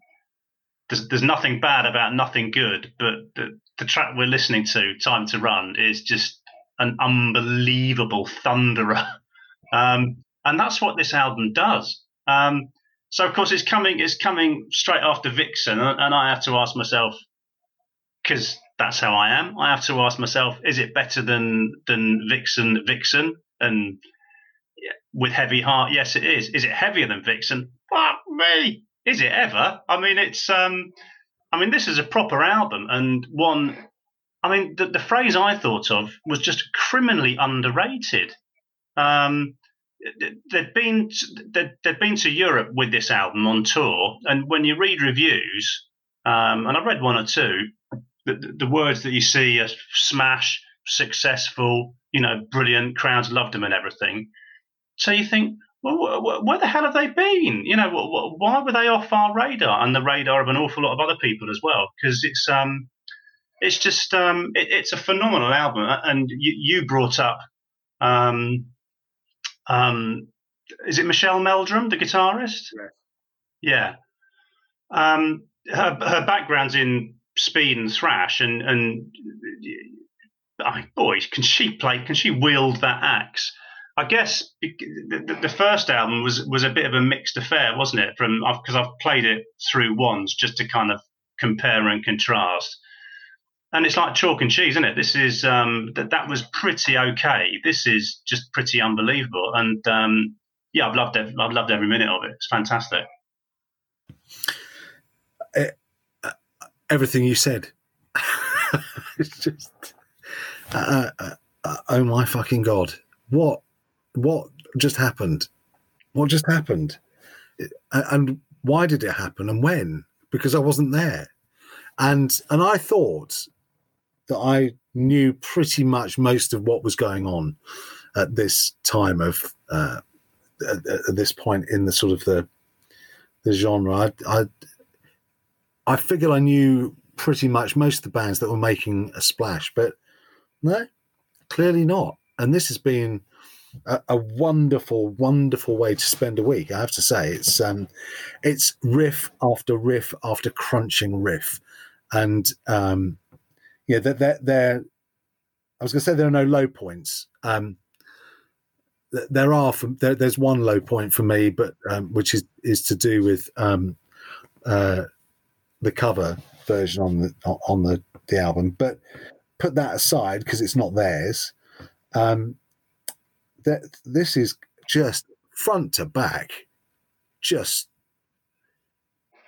there's, there's nothing bad about nothing good, but the, the track we're listening to, "Time to Run," is just an unbelievable thunderer, um, and that's what this album does. Um, so, of course, it's coming it's coming straight after Vixen, and, I have to ask myself because that's how I am. I have to ask myself: Is it better than than Vixen? Vixen and with heavy heart, yes, it is. Is it heavier than Vixen? Fuck me. Is it ever? I mean, it's. um I mean, this is a proper album and one. I mean, the, the phrase I thought of was just criminally underrated. Um, they'd been they'd, they'd been to Europe with this album on tour, and when you read reviews, um, and I read one or two, the, the, words that you see are smash, successful, you know, brilliant, crowds loved them and everything. So you think, well, wh- wh- where the hell have they been? You know, wh- why were they off our radar and the radar of an awful lot of other people as well? Because it's um, it's just um, it, it's a phenomenal album, and you, you brought up um, um, is it Michelle Meldrum, the guitarist?
Yes.
Yeah. Um, her her background's in speed and thrash, and and I mean, boy, can she play? Can she wield that axe? I guess the, the, the first album was was a bit of a mixed affair, wasn't it? From because I've played it through once just to kind of compare and contrast. And it's like chalk and cheese, isn't it? This is um, that that was pretty okay. This is just pretty unbelievable, and um, yeah, I've loved it. I've loved every minute of it. It's fantastic.
Everything you said. it's just. Uh, uh, uh, oh my fucking god! What? What just happened? What just happened? Uh, And why did it happen? And when? Because I wasn't there, and and I thought that I knew pretty much most of what was going on at this time of uh, at, at this point in the sort of the the genre. I, I I figured I knew pretty much most of the bands that were making a splash, but no, clearly not. And this has been a, a wonderful, wonderful way to spend a week. I have to say, it's um, it's riff after riff after crunching riff, and um, yeah, they're, they're, they're I was going to say there are no low points. Um, there are from there, there's one low point for me, but um, which is is to do with um, uh, the cover version on the on the the album. But put that aside because it's not theirs. Um, that this is just front to back, just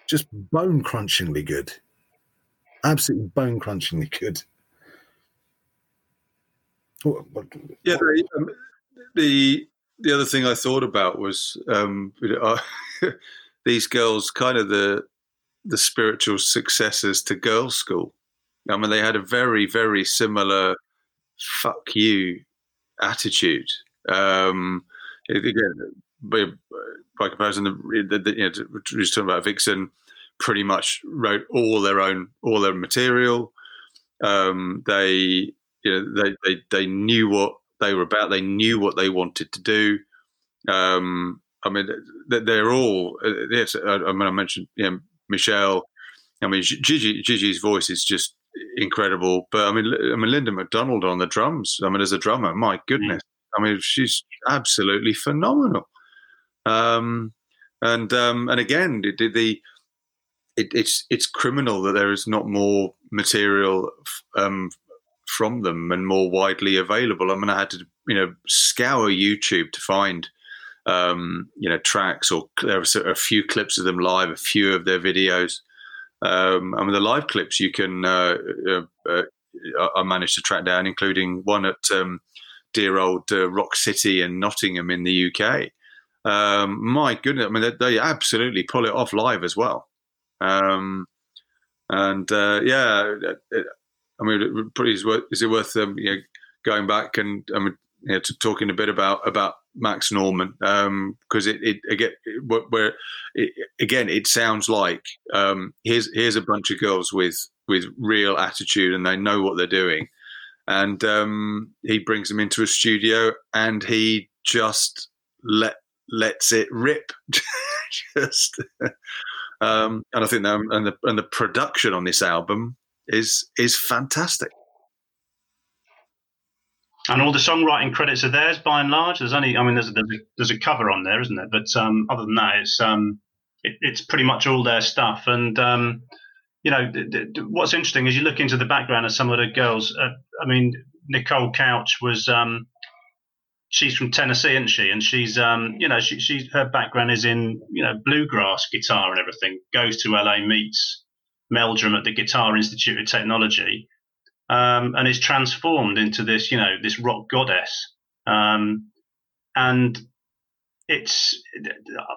just bone crunchingly good, absolutely bone crunchingly good. What- what-
Yeah, the, um, the the other thing I thought about was um, uh, these girls, kind of the the spiritual successors to Girlschool. I mean, they had a very very similar "fuck you" attitude. Um, again, by, by comparison, the, the, the, you know, we were talking about Vixen, pretty much wrote all their own all their material. Um, they you know they, they they knew what they were about. They knew what they wanted to do. Um, I mean, they're all. uh, Yes, I, mean, I mentioned you know, Michelle. I mean, Gigi Gigi's voice is just incredible. But I mean, I mean, Linda McDonald on the drums. I mean, as a drummer, my goodness. I mean, she's absolutely phenomenal. Um, and um, and again, the, the it, it's it's criminal that there is not more material um, from them and more widely available. I mean, I had to you know scour YouTube to find um, you know tracks or there was a few clips of them live, a few of their videos. Um, I mean, the live clips you can uh, uh, uh, I managed to track down, including one at um, dear old uh, Rock City in Nottingham in the UK. Um, my goodness, I mean, they, they absolutely pull it off live as well. Um, and uh, yeah, it, I mean, is, worth, is it worth um, you know, going back and I mean, you know, talking a bit about about Max Norman because it, it again it, where it, again it sounds like um, here's here's a bunch of girls with with real attitude and they know what they're doing, and um, he brings them into a studio and he just let lets it rip, just. Um, and I think and the and the production on this album is is fantastic.
And all the songwriting credits are theirs by and large. There's only, I mean, there's a, there's a, there's a cover on there, isn't there? But um, other than that, it's um, it, it's pretty much all their stuff. And um, you know, th- th- what's interesting is you look into the background of some of the girls. Uh, I mean, Nicole Couch was, um, she's from Tennessee, isn't she? And she's, um, you know, she, she's her background is in, you know, bluegrass guitar and everything. Goes to LA, meets Meldrum at the Guitar Institute of Technology um, and is transformed into this, you know, this rock goddess. Um, and it's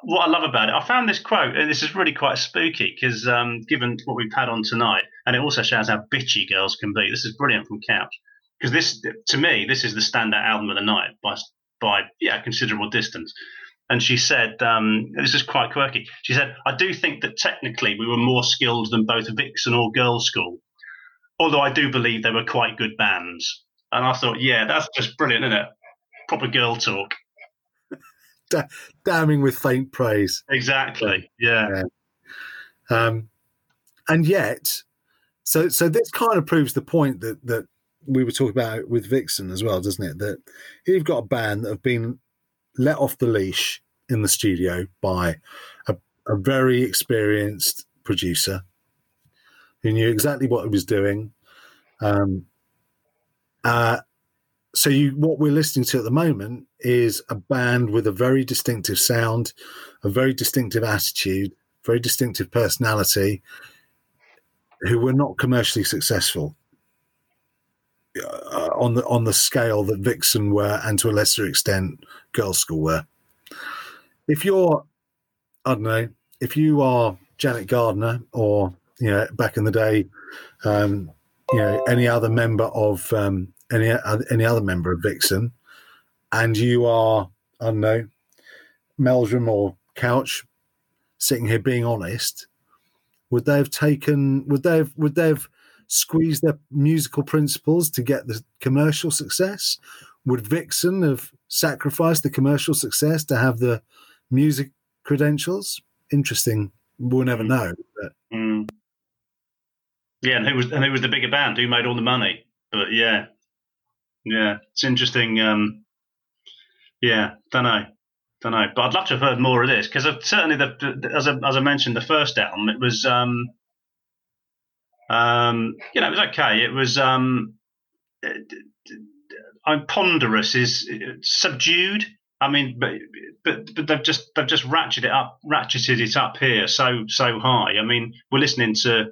what I love about it. I found this quote, and this is really quite spooky because um, given what we've had on tonight, and it also shows how bitchy girls can be. This is brilliant from Couch because this, to me, this is the standout album of the night by by yeah considerable distance. And she said, um, this is quite quirky. She said, I do think that technically we were more skilled than both Vixen or Girlschool, although I do believe they were quite good bands. And I thought, yeah, that's just brilliant, isn't it? Proper girl talk.
Damning with faint praise.
Exactly. Yeah.
Um, and yet, so so this kind of proves the point that that we were talking about with Vixen as well, doesn't it? That you've got a band that have been let off the leash in the studio by a, a very experienced producer who knew exactly what he was doing. Um, uh, so you, what we're listening to at the moment is a band with a very distinctive sound, a very distinctive attitude, very distinctive personality, who were not commercially successful uh, on the on the scale that Vixen were, and to a lesser extent, Girlschool were. If you're, I don't know, if you are Janet Gardner or you know back in the day, um, you know any other member of um, any any other member of Vixen, and you are I don't know, Meldrum or Couch, sitting here being honest, would they have taken? Would they have? Would they have? Squeeze their musical principles to get the commercial success? Would Vixen have sacrificed the commercial success to have the music credentials? Interesting. We'll never know. But
Mm. Yeah, and who was and who was the bigger band? Who made all the money? But yeah, yeah, it's interesting. Um, yeah, don't know, don't know. But I'd love to have heard more of this because certainly, the, the, as I, as I mentioned, the first album it was, um, um, you know, it was okay. It was, um, I'm ponderous is subdued. I mean, but, but but they've just they've just ratcheted it up, ratcheted it up here so so high. I mean, we're listening to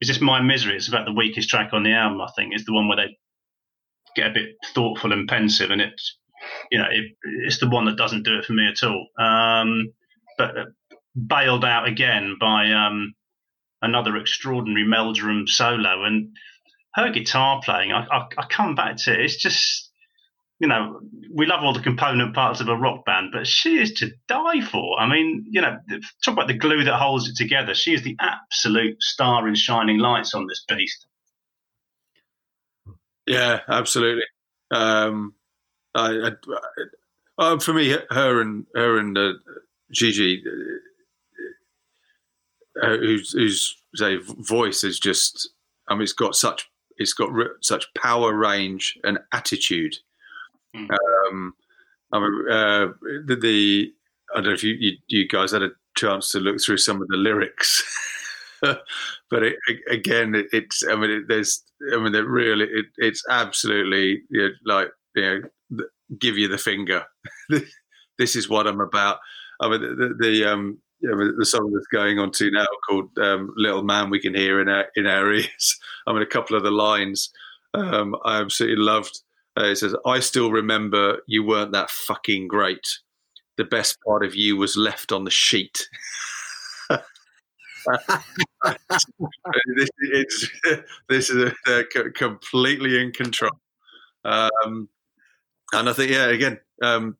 is this My Misery? It's about the weakest track on the album. I think is the one where they get a bit thoughtful and pensive, and it's you know it, it's the one that doesn't do it for me at all. Um, but bailed out again by um, another extraordinary Meldrum solo, and her guitar playing. I, I I come back to it. It's just you know, we love all the component parts of a rock band, but she is to die for. I mean, you know, talk about the glue that holds it together. She is the absolute star in shining lights on this beast.
Yeah, absolutely. Um, I, I, uh, for me, her and her and uh, Gigi, uh, whose whose say voice is just. I mean, it's got such it's got re- such power, range, and attitude.
Mm.
Um, I mean, uh, the, the I don't know if you, you you guys had a chance to look through some of the lyrics. but it, again, it, it's. I mean, it, there's. I mean, it really. It, it's absolutely you know, like you know, give you the finger. this is what I'm about. I mean, the, the um, know, the song that's going on to now called um, "Little Man," we can hear in our in our ears. I mean, a couple of the lines um, I absolutely loved. Uh, it says, "I still remember you weren't that fucking great. The best part of you was left on the sheet." this, it's, this is completely in control, um, and I think yeah, again, um,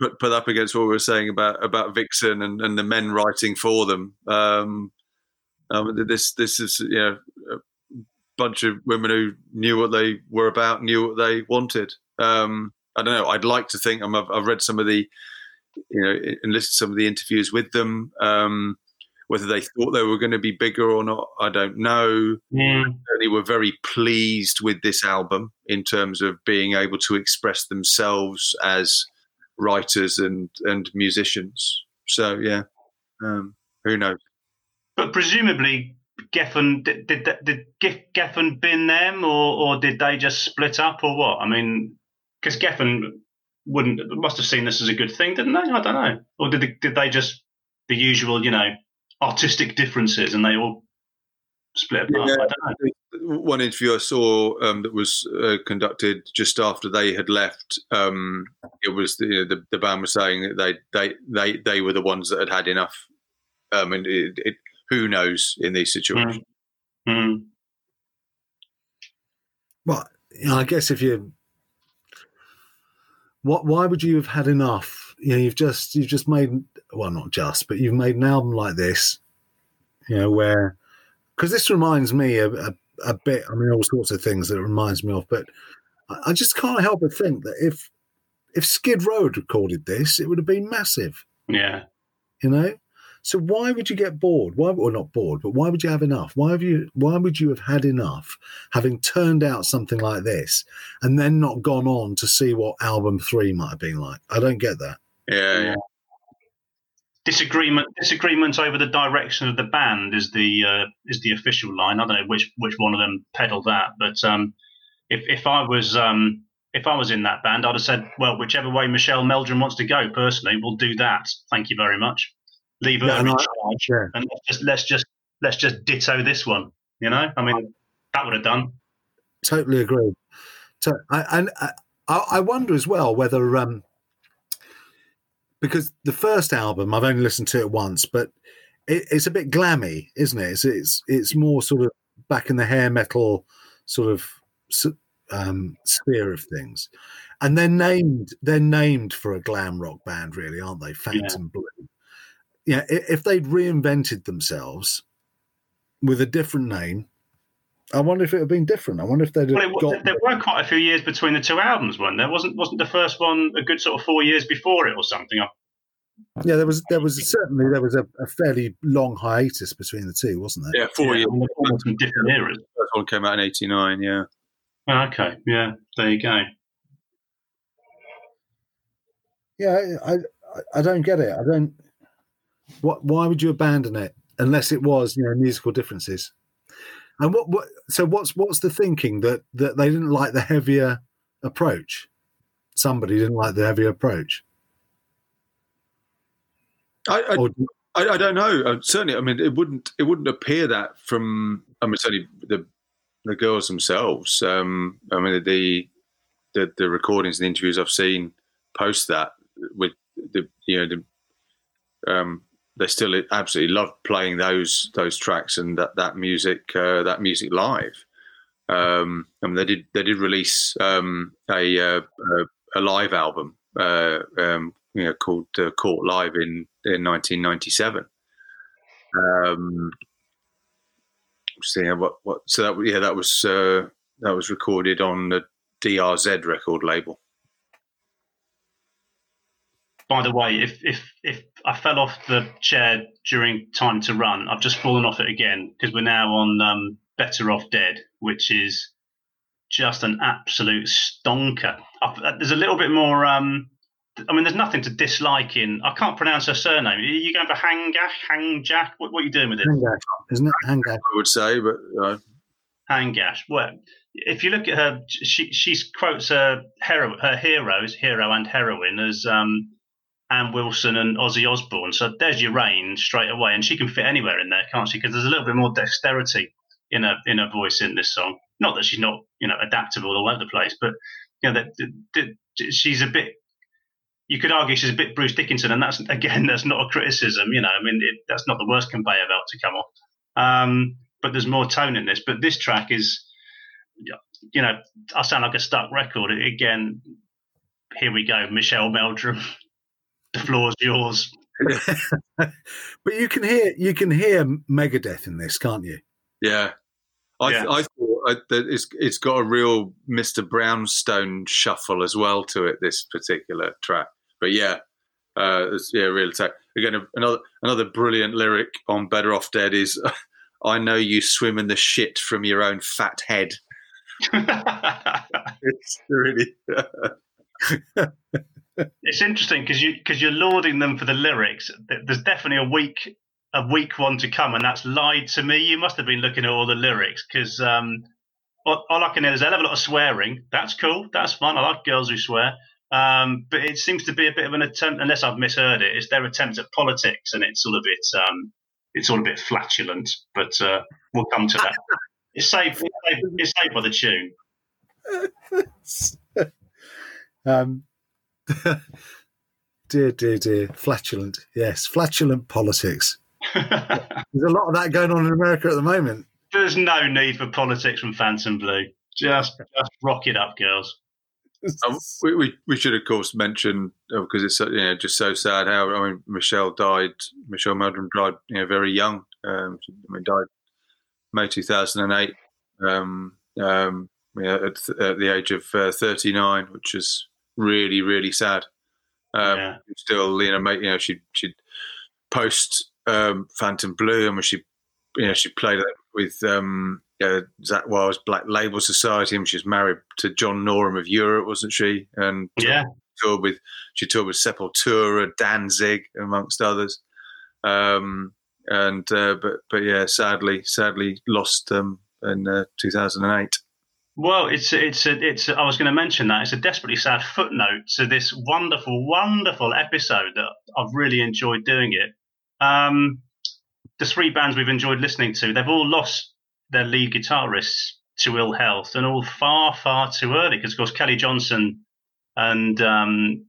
put put up against what we were saying about about Vixen and, and the men writing for them. Um, um, this this is you know a bunch of women who knew what they were about, knew what they wanted. Um, I don't know. I'd like to think. I've, I've read some of the you know, to some of the interviews with them. Um, whether they thought they were going to be bigger or not, I don't know.
Mm.
They were very pleased with this album in terms of being able to express themselves as writers and and musicians. So yeah, um, who knows?
But presumably, Geffen did did, did Geffen bin them, or or did they just split up, or what? I mean, because Geffen wouldn't must have seen this as a good thing, didn't they? I don't know. Or did they, did they just the usual, you know, artistic differences, and they all split apart?
Yeah.
I don't know.
One interview I saw um, that was uh, conducted just after they had left. Um, it was the, the the band was saying that they they they they were the ones that had had enough. Um, and it, it, who knows in these situations?
Mm.
Well, you know, I guess if you, what, why would you have had enough? You know, you've just you've just made well, not just, but you've made an album like this. You know, where because this reminds me a, a, a bit. I mean, all sorts of things that it reminds me of, but I, I just can't help but think that if if Skid Row had recorded this, it would have been massive.
Yeah.
You know. So why would you get bored? Why, or not bored, but why would you have enough? Why have you? Why would you have had enough, having turned out something like this, and then not gone on to see what album three might have been like? I don't get that.
Yeah, yeah.
Disagreement disagreement over the direction of the band is the uh, is the official line. I don't know which which one of them peddled that, but um, if if I was um, if I was in that band, I'd have said, well, whichever way Michelle Meldrum wants to go, personally, we'll do that. Thank you very much. Leave her
Yeah,
in charge,
Yeah.
and let's just let's just let's just ditto this one. You know, I mean, that would have done.
Totally agree. So, I, and I, I wonder as well whether, um, because the first album I've only listened to it once, but it, it's a bit glammy, isn't it? It's, it's it's more sort of back in the hair metal sort of um, sphere of things, and they're named they're named for a glam rock band, really, aren't they? Phantom Blue. Yeah, if they'd reinvented themselves with a different name, I wonder if it would have been different. I wonder if they'd have
Well, it,
got.
there were quite a few years between the two albums, weren't there? Wasn't wasn't the first one a good sort of four years before it or something? I-
Yeah, there was there was certainly there was a, a fairly long hiatus between the two, wasn't there?
Yeah, four
yeah,
years.
I mean, from different eras.
First one came out in '89. Yeah.
Oh, okay, yeah, there you go.
Yeah, I, I I don't get it. I don't. What? Why would you abandon it unless it was you know musical differences? And what what? So what's what's the thinking that that they didn't like the heavier approach? Somebody didn't like the heavier approach.
I, I,
Or,
I, I don't know. Uh, certainly, I mean, it wouldn't it wouldn't appear that from. I mean, certainly the the girls themselves. Um, I mean, the the the recordings and interviews I've seen post that with the you know the um, they still absolutely love playing those those tracks and that that music uh, that music live. Um, I mean, they did they did release um, a, uh, a live album, uh, um, you know, called uh, Court Live in in 1997. Um, see what what so that yeah that was uh, that was recorded on the DRZ record label.
By the way, if if if I fell off the chair during Time to Run, I've just fallen off it again because we're now on um, Better Off Dead, which is just an absolute stonker. I, there's a little bit more. Um, I mean, there's nothing to dislike in. I can't pronounce her surname. Are you going for Hangash, Hangjack? What, what are you doing with it?
Hangash, isn't it? Hangash.
I would say, but uh,
Hangash. Well, if you look at her, she she quotes her hero, her heroes, hero and heroine as um, Ann Wilson and Ozzy Osbourne. So there's your range straight away, and she can fit anywhere in there, can't she? Because there's a little bit more dexterity in her in her voice in this song. Not that she's not you know adaptable all over the place, but you know that, that, that she's a bit. You could argue she's a bit Bruce Dickinson, and that's again that's not a criticism. You know, I mean it, that's not the worst conveyor belt to come off. Um, but there's more tone in this. But this track is, you know, I sound like a stuck record again. Here we go, Michelle Meldrum. the floor's yours.
but you can hear you can hear Megadeth in this, can't you?
yeah, I
Yeah.
I thought uh, that it's it's got a real Mr. Brownstone shuffle as well to it. This particular track, but yeah, uh, it's, yeah, real attack. Again, another another brilliant lyric on "Better Off Dead" is, "I know you swim in the shit from your own fat head." It's really
it's interesting because you because you're lauding them for the lyrics. There's definitely a weak a weak one to come, and that's lied to me. You must have been looking at all the lyrics because um, all, all I can hear is a lot of swearing. That's cool. That's fun. I like girls who swear. Um, but it seems to be a bit of an attempt, unless I've misheard it. It's their attempt at politics, and it's all a bit um, it's all a bit flatulent. But uh, we'll come to that. It's saved. It's saved, it's saved by the tune.
um, dear, dear, dear, flatulent. Yes, flatulent politics. There's a lot of that going on in America at the moment.
There's no need for politics from Phantom Blue. Just, just rock it up, girls.
Um, we, we we should of course mention because it's you know just so sad how I mean Michelle died. Michelle Meldrum died you know very young. Um, she, I mean died May two thousand and eight. Um, um, yeah, at, th- at the age of uh, thirty nine, which is really really sad. Um,
Yeah.
Still, you know, make, you know, she she post um, Phantom Blue, and when she you know she played with um, uh, Zakk Wylde's Black Label Society, and she was married to John Norum of Europe, wasn't she? And
Yeah,
toured with she toured with Sepultura, Danzig, amongst others. Um, and uh, but but yeah, sadly, sadly lost um, in uh, 2008.
Well, it's it's a, it's. I was going to mention that it's a desperately sad footnote to this wonderful, wonderful episode that I've really enjoyed doing it. Um, the three bands we've enjoyed listening to, they've all lost their lead guitarists to ill health, and all far, far too early. Because of course, Kelly Johnson and um,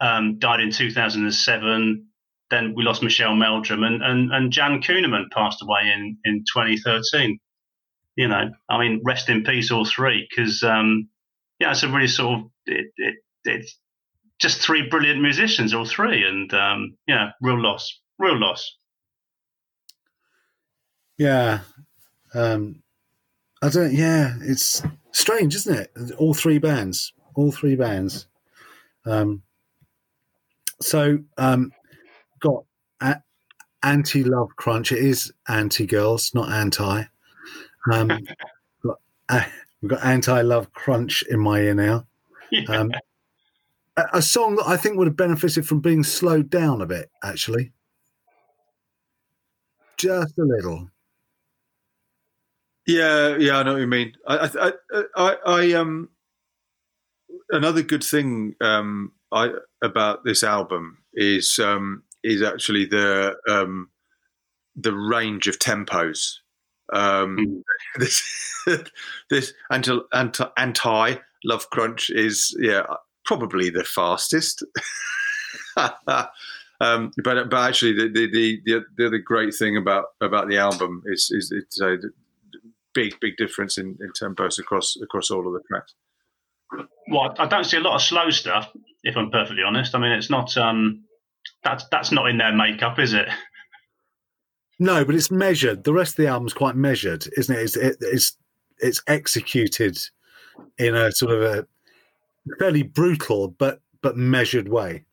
um, died in 2007. Then we lost Michelle Meldrum, and and, and Jan Kuhnemund passed away in in 2013 you know, I mean, rest in peace, all three, because um, yeah, it's a really sort of it, it, it's just three brilliant musicians, all three, and um, yeah, real loss, real loss.
Yeah. Um, I don't. Yeah, it's strange, isn't it? All three bands, all three bands. Um, so, um, got anti love crunch. It is anti girls, not anti. Um, got, uh, we've got anti love crunch in my ear now.
Yeah.
Um, a, a song that I think would have benefited from being slowed down a bit, actually. Just a little.
Yeah, yeah, I know what you mean. I, I, I, I, I um, another good thing um, I about this album is um, is actually the um, the range of tempos. Um,
Mm.
this this anti anti anti love crunch is yeah probably the fastest. um, but but actually the the, the the the other great thing about about the album is is it's a big big difference in, in tempos across across all of the tracks.
well, I don't see a lot of slow stuff, if I'm perfectly honest. I mean, it's not um, that's that's not in their makeup, is it?
No, but it's measured. The rest of the album's quite measured, isn't it? It's it, it's it's executed in a sort of a fairly brutal but but measured way.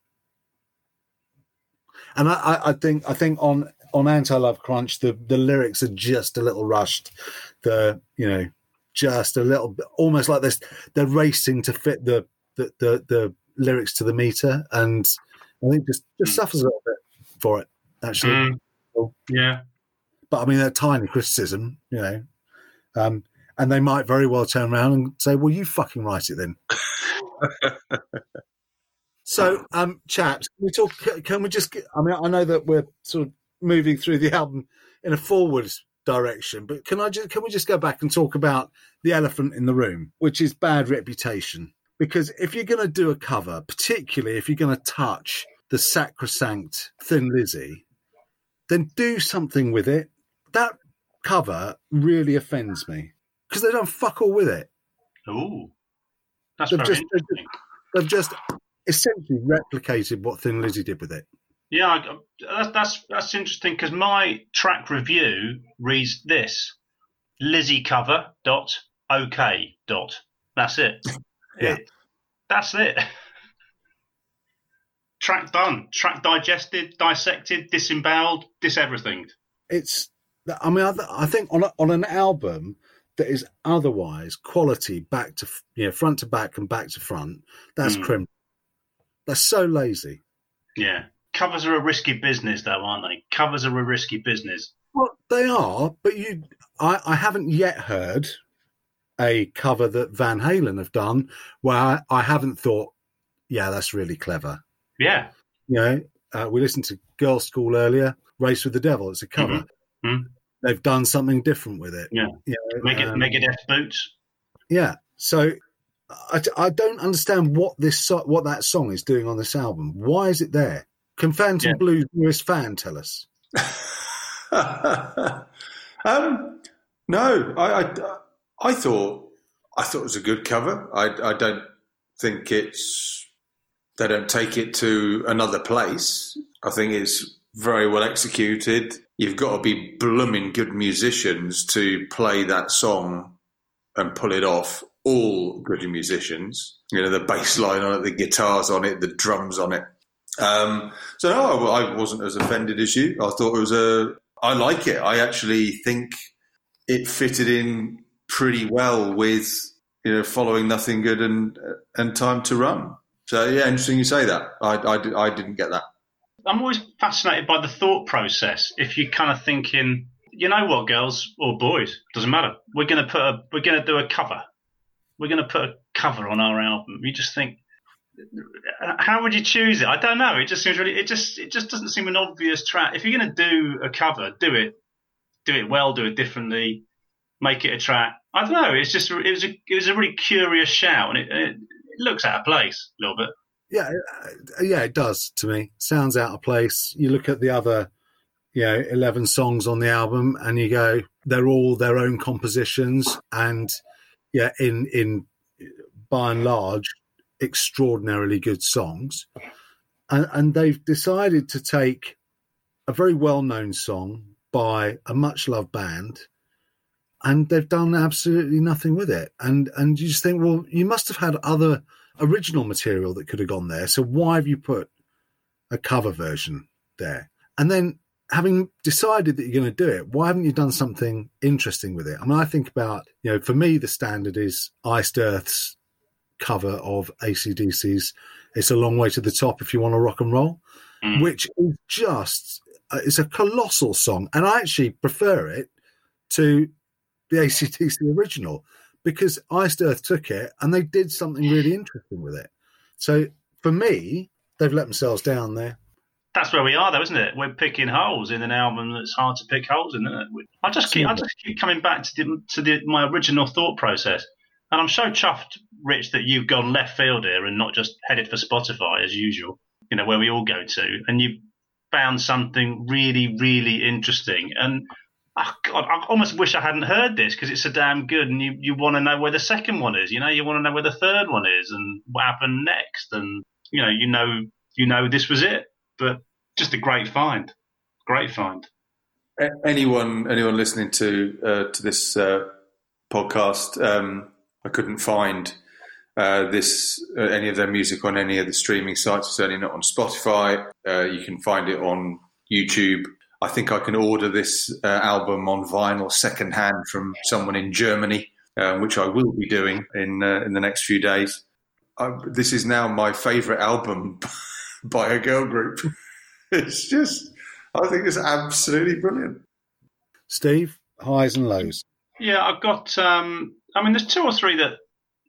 And I, I, I think I think on on Anti Love Crunch the the lyrics are just a little rushed. The you know just a little bit almost like this they're racing to fit the the the, the lyrics to the meter and I think just just suffers a little bit for it actually
Mm. Yeah.
but I mean, they're tiny criticism, you know. Um, and they might very well turn around and say, "Well, you fucking write it then." so, um, chaps, can we talk? Can we just? I mean, I know that we're sort of moving through the album in a forward direction, but can I just? Can we just go back and talk about the elephant in the room, which is bad reputation? Because if you're going to do a cover, particularly if you're going to touch the sacrosanct Thin Lizzy, then do something with it. That cover really offends me because they don't fuck all with it.
Oh, that's
They've
very
just- they've
interesting.
They've just essentially replicated what Thin Lizzy did with it.
Yeah, I, that's that's that's interesting because my track review reads this: Lizzy cover dot okay dot. That's it.
Yeah.
It- that's it. track done. Track digested, dissected, disemboweled, dis everything.
It's, I mean, I, th- I think on a, on an album that is otherwise quality back to you know front to back and back to front, that's
Mm.
criminal. That's so lazy.
Yeah. Covers are a risky business, though, aren't they? Covers are a risky business.
Well, they are, but you, I, I haven't yet heard a cover that Van Halen have done where I, I haven't thought, yeah, that's really clever.
Yeah.
You know, uh, we listened to Girlschool earlier. Race with the Devil. It's a cover.
Mhm.
they've done something different with it.
Yeah.
You know,
Mega,
um,
Megadeth boots.
Yeah. So I, I don't understand what this what that song is doing on this album. Why is it there? Can Phantom
Yeah.
Blues newest fan tell us?
um, no, I, I, I thought I thought it was a good cover. I, I don't think it's they don't take it to another place. I think it's very well executed. You've got to be blooming good musicians to play that song and pull it off. All good musicians, you know, the bass line on it, the guitars on it, the drums on it. Um, so no, I wasn't as offended as you. I thought it was a. I like it. I actually think it fitted in pretty well with you know following nothing good and and time to run. So yeah, interesting you say that. I I, I didn't get that.
I'm always fascinated by the thought process. If you're kind of thinking, you know what, girls or boys, doesn't matter. We're gonna put a, we're gonna do a cover. We're gonna put a cover on our album. You just think, how would you choose it? I don't know. It just seems really, it just, it just doesn't seem an obvious track. If you're gonna do a cover, do it, do it well, do it differently, make it a track. I don't know. It's just, it was a, it was a really curious shout, and it, it, looks out of place a little bit.
Yeah, uh, yeah, it does to me. Sounds out of place. You look at the other, you know, eleven songs on the album, and you go, they're all their own compositions, and yeah, in in by and large, extraordinarily good songs, and and they've decided to take a very well known song by a much loved band. And they've done absolutely nothing with it, and and you just think, well, you must have had other original material that could have gone there. So why have you put a cover version there? And then having decided that you're going to do it, why haven't you done something interesting with it? I mean, I think about, you know, for me, the standard is Iced Earth's cover of ACDC's It's a Long Way to the Top if you want to rock and roll,
Mm.
which is just, uh, it's a colossal song. And I actually prefer it to the ACDC original because Iced Earth took it and they did something really interesting with it. So for me, they've let themselves down there.
That's where we are, though, isn't it? We're picking holes in an album that's hard to pick holes in. Isn't it? I just keep, I just keep coming back to the, to the, my original thought process, and I'm so chuffed, Rich, that you've gone left field here and not just headed for Spotify as usual. You know where we all go to, and you found something really, really interesting. And oh God, I almost wish I hadn't heard this because it's so damn good, and you, you want to know where the second one is. You know, you want to know where the third one is, and what happened next, and you know, you know, you know, this was it but just a great find. Great find.
Anyone anyone listening to uh, to this uh, podcast, um, I couldn't find uh, this uh, any of their music on any of the streaming sites. Certainly not on Spotify. Uh, you can find it on YouTube. I think I can order this uh, album on vinyl secondhand from someone in Germany, uh, which I will be doing in uh, in the next few days. I, this is now my favourite album by a girl group. It's just, I think it's absolutely brilliant.
Steve, highs and lows.
Yeah, I've got. Um, I mean, there's two or three that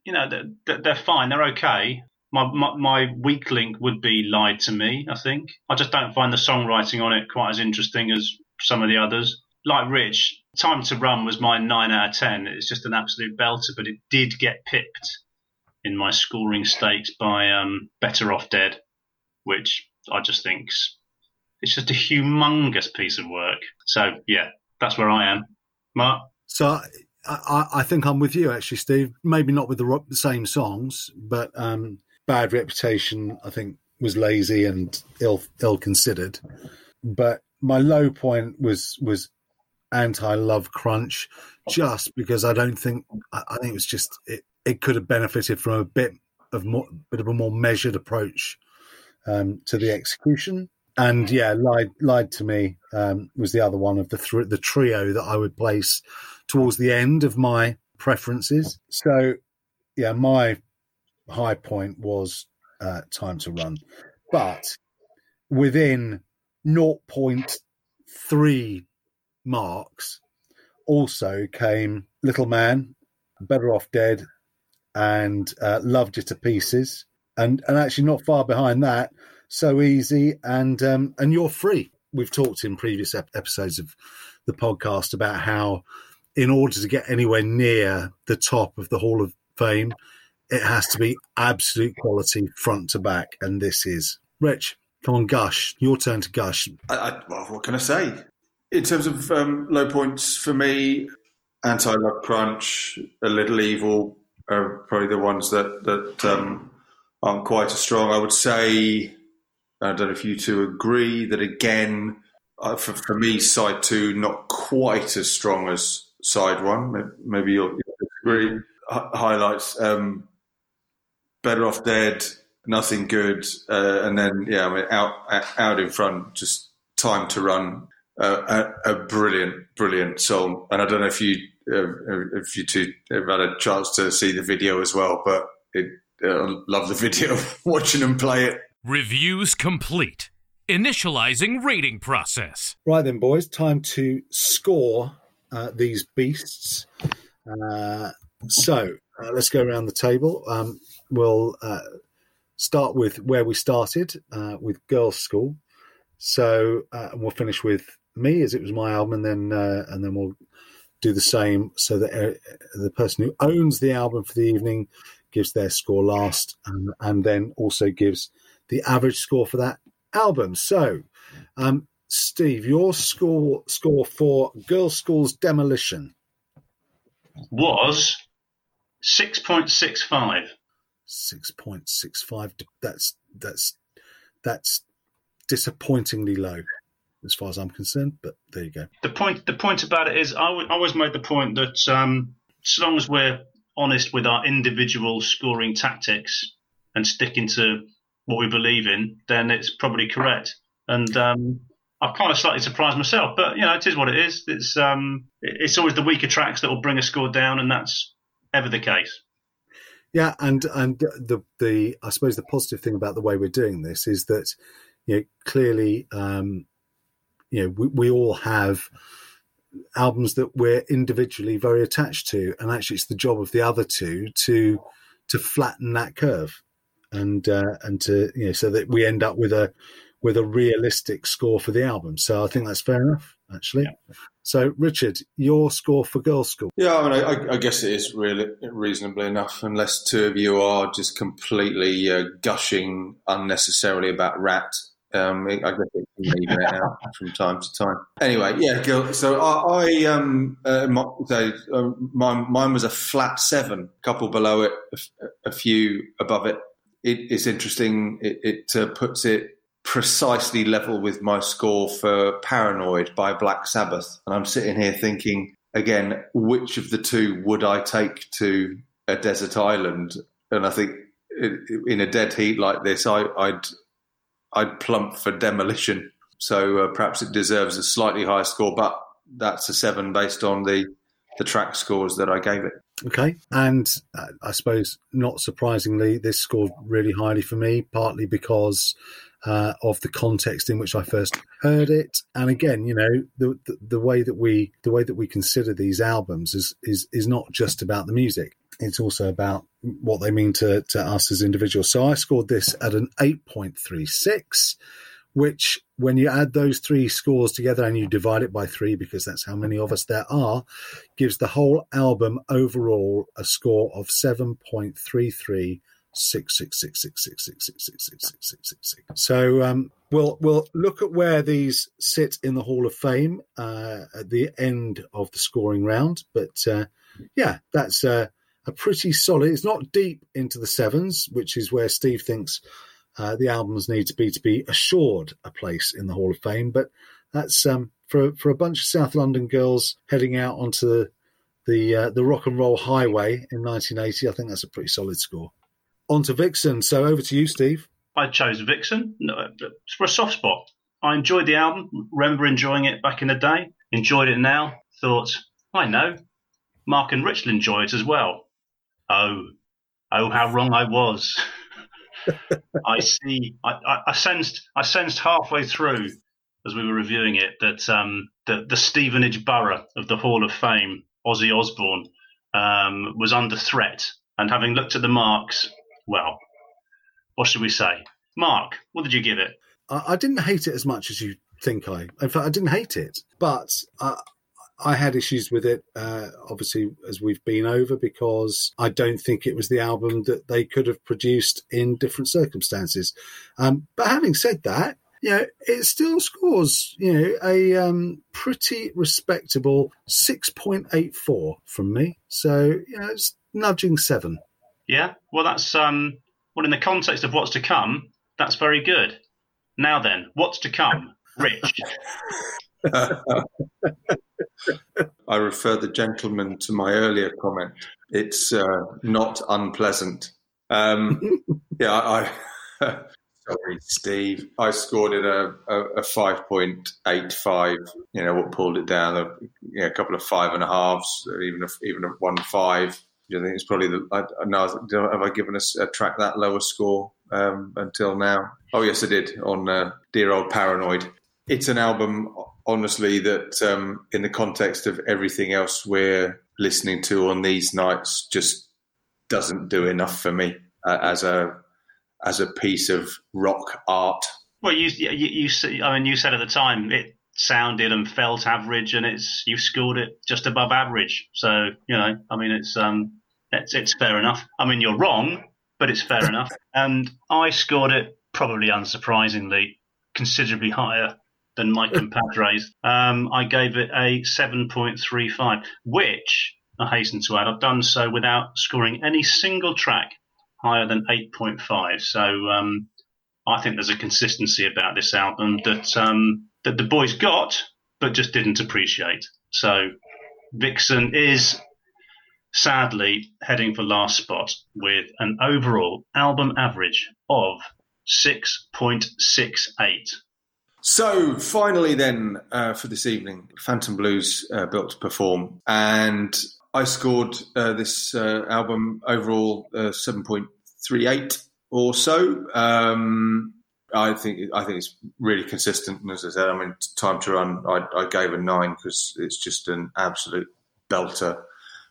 you know that, that they're fine. They're okay. My, my my weak link would be "Lied to Me." I think I just don't find the songwriting on it quite as interesting as some of the others. Like Rich, "Time to Run" was my nine out of ten. It's just an absolute belter, but it did get pipped in my scoring stakes by um, "Better Off Dead," which I just think's it's just a humongous piece of work. So yeah, that's where I am. Mark.
So I, I, think I'm with you actually, Steve. Maybe not with the, the same songs, but um, Bad Reputation I think was lazy and ill ill considered. But my low point was was anti Love Crunch, just because I don't think I, I think it was just it, it could have benefited from a bit of more bit of a more measured approach um, to the execution. And yeah, lied lied to me um, was the other one of the thr the trio that I would place towards the end of my preferences. So yeah, my high point was uh, time to run, but within 0.3 marks also came Little Man, Better Off Dead, and uh, Loved You to Pieces, and and actually not far behind that, So Easy and um, and You're Free. we've talked in previous ep- episodes of the podcast about how, in order to get anywhere near the top of the Hall of Fame, it has to be absolute quality front to back, and this is Rich. Come on, gush. Your turn to gush.
I, I, well, what can I say? In terms of um, low points for me, Anti Love Crunch, A Little Evil are probably the ones that that um, aren't quite as strong. I would say, I don't know if you two agree that again, uh, for, for me, side two not quite as strong as side one. Maybe, maybe you'll, you'll disagree. H- highlights: um, Better Off Dead, Nothing Good, uh, and then yeah, I mean, out out in front, just Time to Run. Uh, a, a brilliant, brilliant song, and I don't know if you uh, if you two have had a chance to see the video as well, but it, uh, love the video, watching them play it.
Reviews complete. Initializing rating process.
Right then, boys, time to score uh, these beasts. Uh, so uh, let's go around the table. Um, we'll uh, start with where we started uh, with Girlschool. So uh, we'll finish with me as it was my album, and then uh, and then we'll do the same so that uh, the person who owns the album for the evening gives their score last, and, and then also gives the average score for that album. So. Um, Steve, your score score for Girlschool's Demolition.
Was
Six point six five. That's that's that's disappointingly low, as far as I'm concerned. But there you go.
The point, the point about it is, I w- I always made the point that um, so long as we're honest with our individual scoring tactics and sticking to what we believe in, then it's probably correct. And um, I've kind of slightly surprised myself, but you know, it is what it is. It's um, it's always the weaker tracks that will bring a score down, and that's ever the case.
Yeah, and and the the I suppose the positive thing about the way we're doing this is that you know clearly um, you know we, we all have albums that we're individually very attached to, and actually it's the job of the other two to to flatten that curve and uh, and to you know so that we end up with a with a realistic score for the album. So I think that's fair enough actually. So Richard, your score for Girlschool.
Yeah, I mean, I, I guess it is really reasonably enough, unless two of you are just completely uh, gushing unnecessarily about Ratt. Um, I guess it can even it out from time to time. Anyway, yeah. So I, I um, uh, my, so, uh, mine, mine was a flat seven, a couple below it, a few above it. it it's interesting. It, it uh, puts it precisely level with my score for Paranoid by Black Sabbath. And I'm sitting here thinking, again, which of the two would I take to a desert island? And I think in a dead heat like this, I, I'd I'd plump for Demolition. So uh, perhaps it deserves a slightly higher score, but that's a seven based on the the track scores that I gave it.
Okay, and uh, I suppose not surprisingly, this scored really highly for me, partly because uh, of the context in which I first heard it, and again, you know, the, the the way that we the way that we consider these albums is is is not just about the music; it's also about what they mean to to us as individuals. So I scored this at an eight point three six which when you add those three scores together and you divide it by three because that's how many of us there are gives the whole album overall a score of 7.33 six six six six six six six six six six six six six. So um, we'll we'll look at where these sit in the Hall of Fame uh, at the end of the scoring round. But uh, yeah, that's uh, a pretty solid. It's not deep into the sevens, which is where Steve thinks uh, the albums need to be to be assured a place in the Hall of Fame. But that's um, for for a bunch of South London girls heading out onto the the, uh, the rock and roll highway in 1980. I think that's a pretty solid score. On to Vixen. So over to you, Steve.
I chose Vixen for a soft spot. I enjoyed the album. Remember enjoying it back in the day. Enjoyed it now. Thought, I know. Mark and Rich will enjoy it as well. Oh, oh, how wrong I was. I see. I, I, I sensed. I sensed halfway through, as we were reviewing it, that um, the the Stevenage Borough of the Hall of Fame, Ozzy Osbourne, um, was under threat. And having looked at the marks, well, what should we say? Mark, what did you give it?
I, I didn't hate it as much as you think I. In fact, I didn't hate it, but I, I had issues with it. Uh, obviously, as we've been over, because I don't think it was the album that they could have produced in different circumstances. Um, but having said that, you know, it still scores, you know, a um, pretty respectable six point eight four from me. So, you know, it's nudging seven.
Yeah. Well, that's um. Well, in the context of what's to come, that's very good. Now then, what's to come, Rich?
I refer the gentleman to my earlier comment. It's uh, not unpleasant. Um, yeah, I. sorry, Steve. I scored it a, a, a five point eight five. You know what pulled it down? A, you know, a couple of five and a halves, even a, even a one five. I think it's probably the. I, know, have I given us a track that lower score um, until now? Oh yes, I did on uh, dear old Paranoid. It's an album, honestly, that um, in the context of everything else we're listening to on these nights, just doesn't do enough for me uh, as a as a piece of rock art.
Well, you, you, you, I mean, you said at the time it sounded and felt average, and it's you scored it just above average. So you know, I mean, it's um, it's it's fair enough. I mean, you're wrong, but it's fair enough. And I scored it probably unsurprisingly considerably higher than my compadres. Um, I gave it a seven point three five, which I hasten to add, I've done so without scoring any single track higher than eight point five. So um, I think there's a consistency about this album that um, that the boys got, but just didn't appreciate. So Vixen is sadly heading for last spot with an overall album average of six point six eight.
So finally, then uh, for this evening, Phantom Blues uh, built to perform, and I scored uh, this uh, album overall uh, seven point three eight or so. Um, I think I think it's really consistent, and as I said, I mean, time to run. I, I gave a nine because it's just an absolute belter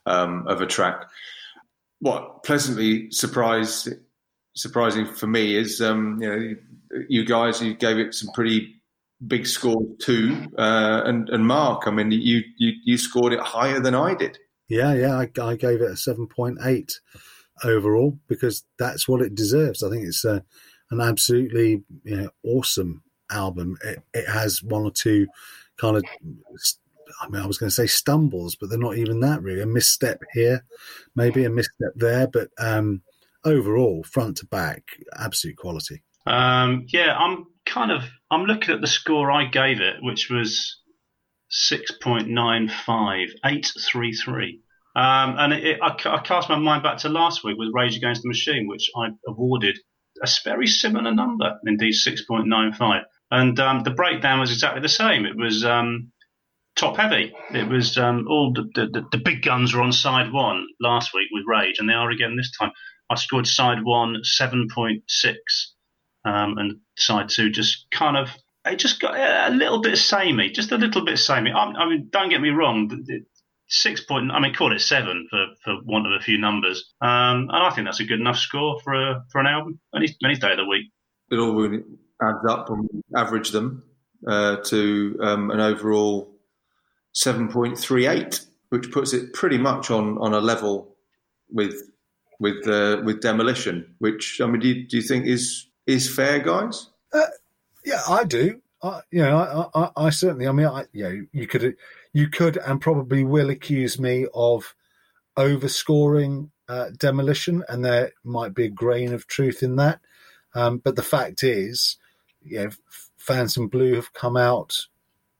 um, of a track. What pleasantly surprised surprising for me is um, you know you guys you gave it some pretty big scores too, uh, and and Mark, I mean you you you scored it higher than I did.
Yeah, yeah, I, I gave it a seven point eight overall because that's what it deserves. I think it's a, an absolutely you know, awesome album. It, it has one or two kind of, I mean, I was going to say stumbles, but they're not even that really. A misstep here, maybe a misstep there, but um, overall, front to back, absolute quality.
Um, yeah, I'm kind of I'm looking at the score I gave it, which was six point nine five eight three three. Um, and it, it, I, I cast my mind back to last week with Rage Against the Machine, which I awarded a very similar number, indeed 6.95. And um, the breakdown was exactly the same. It was um, top heavy. It was um, all the, the, the big guns were on side one last week with Rage, and they are again this time. I scored side one 7.6, um, and side two just kind of. It just got a little bit samey, just a little bit samey. I, I mean, don't get me wrong. the- Six point, I mean, call it seven for, for want of a few numbers, um, and I think that's a good enough score for a, for an album. Any any day of the week.
It all really adds up and average them uh, to um, an overall seven point three eight, which puts it pretty much on, on a level with with uh, with demolition. Which I mean, do you, do you think is is fair, guys?
Yeah, I do. I, you know, I, I, I certainly. I mean, I, you know, you could, you could, and probably will accuse me of overscoring uh, demolition, and there might be a grain of truth in that. Um, but the fact is, you know, Phantom Blue have come out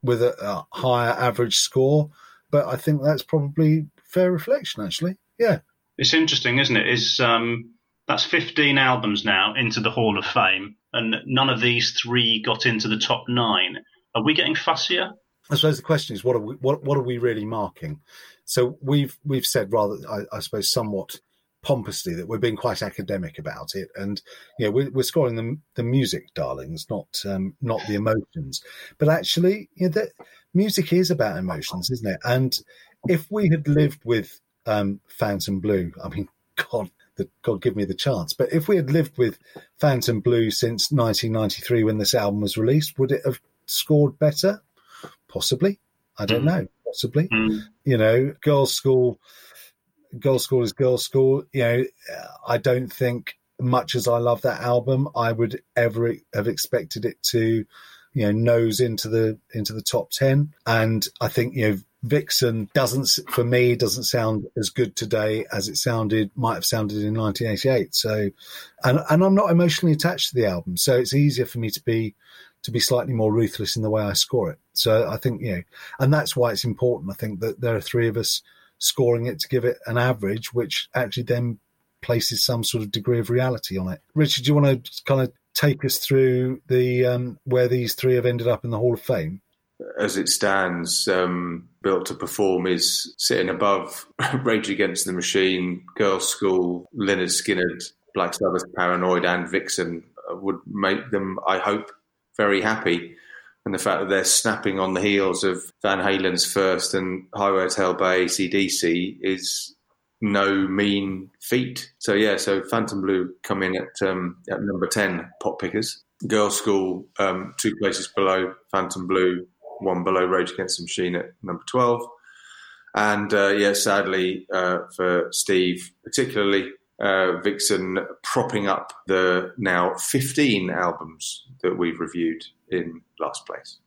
with a, a higher average score, but I think that's probably fair reflection, actually. Yeah.
It's interesting, isn't it? Is um, that's 15 albums now into the Hall of Fame, and none of these three got into the top nine. Are we getting fussier?
I suppose the question is, what are we, what, what are we really marking? So we've we've said rather, I, I suppose, somewhat pompously that we're being quite academic about it, and you know we're, we're scoring the the music, darlings, not um, not the emotions. But actually, you know, music is about emotions, isn't it? And if we had lived with um, Phantom Blue, I mean, God, the, God give me the chance. But if we had lived with Phantom Blue since 1993 when this album was released, would it have scored better? Possibly. I don't
Mm.
know. Possibly.
Mm.
You know, Girlschool, girls' school is Girlschool. You know, I don't think much as I love that album, I would ever have expected it to, you know, nose into the into the top ten. And I think you know. Vixen doesn't, for me, doesn't sound as good today as it sounded, might have sounded in 1988. So, and and I'm not emotionally attached to the album, so it's easier for me to be to be slightly more ruthless in the way I score it. So I think you know, and that's why it's important. I think that there are three of us scoring it to give it an average, which actually then places some sort of degree of reality on it. Richard, do you want to kind of take us through the um, where these three have ended up in the Hall of Fame?
as it stands, um, Built to Perform is sitting above Rage Against the Machine, Girls' School, Lynyrd Skynyrd, Black Sabbath, Paranoid, and Vixen would make them, I hope, very happy. And the fact that they're snapping on the heels of Van Halen's first and Highway to Hell by ACDC is no mean feat. So yeah, so Phantom Blue come in at um, at number ten, Pop Pickers. Girlschool, um, two places below Phantom Blue, one below Rage Against the Machine at number 12. And uh, yeah, sadly uh, for Steve, particularly uh, Vixen propping up the now 15 albums that we've reviewed in last place.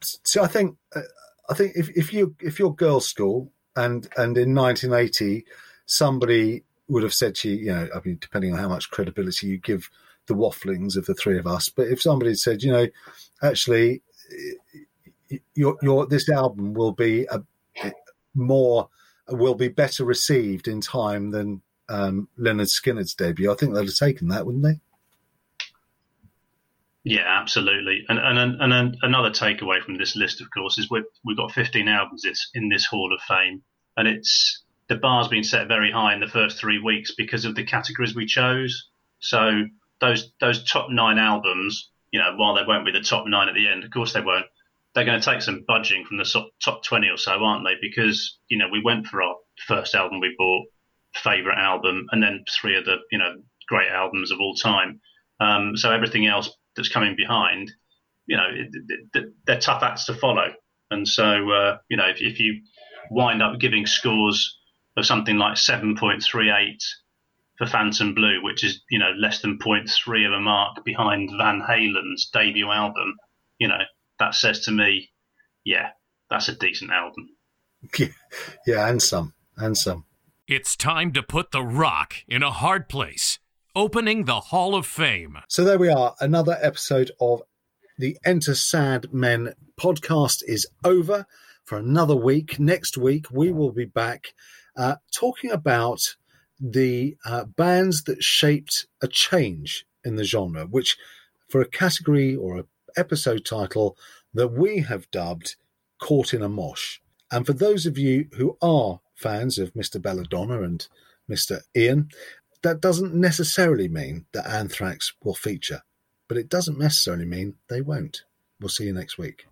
So I think uh, I think if, if you if you're Girlschool and and in 1980 somebody would have said to you, you know, I mean, depending on how much credibility you give the wafflings of the three of us, but if somebody said, you know, actually, your your this album will be a more will be better received in time than um, Lynyrd Skynyrd's debut. I think they'd have taken that, wouldn't they?
Yeah, absolutely. And and and, and another takeaway from this list, of course, is we've we've got 15 albums in this Hall of Fame, and it's the bar's been set very high in the first three weeks because of the categories we chose. So those those top nine albums, you know, while they won't be the top nine at the end, of course they won't. They're going to take some budging from the top, top 20 or so, aren't they? Because you know we went for our first album we bought, favorite album, and then three of the you know great albums of all time. Um, so everything else that's coming behind, you know, they're tough acts to follow. And so, uh, you know, if, if you wind up giving scores of something like 7.38 for Phantom Blue, which is, you know, less than 0.3 of a mark behind Van Halen's debut album, you know, that says to me, yeah, that's a decent album.
Yeah, and some, and some.
It's time to put the rock in a hard place. Opening the Hall of Fame.
So there we are. Another episode of the Enter Sad Men podcast is over for another week. Next week, we will be back uh, talking about the uh, bands that shaped a change in the genre, which for a category or an episode title that we have dubbed Caught in a Mosh. And for those of you who are fans of Mr. Belladonna and Mr. Ian, that doesn't necessarily mean that Anthrax will feature, but it doesn't necessarily mean they won't. We'll see you next week.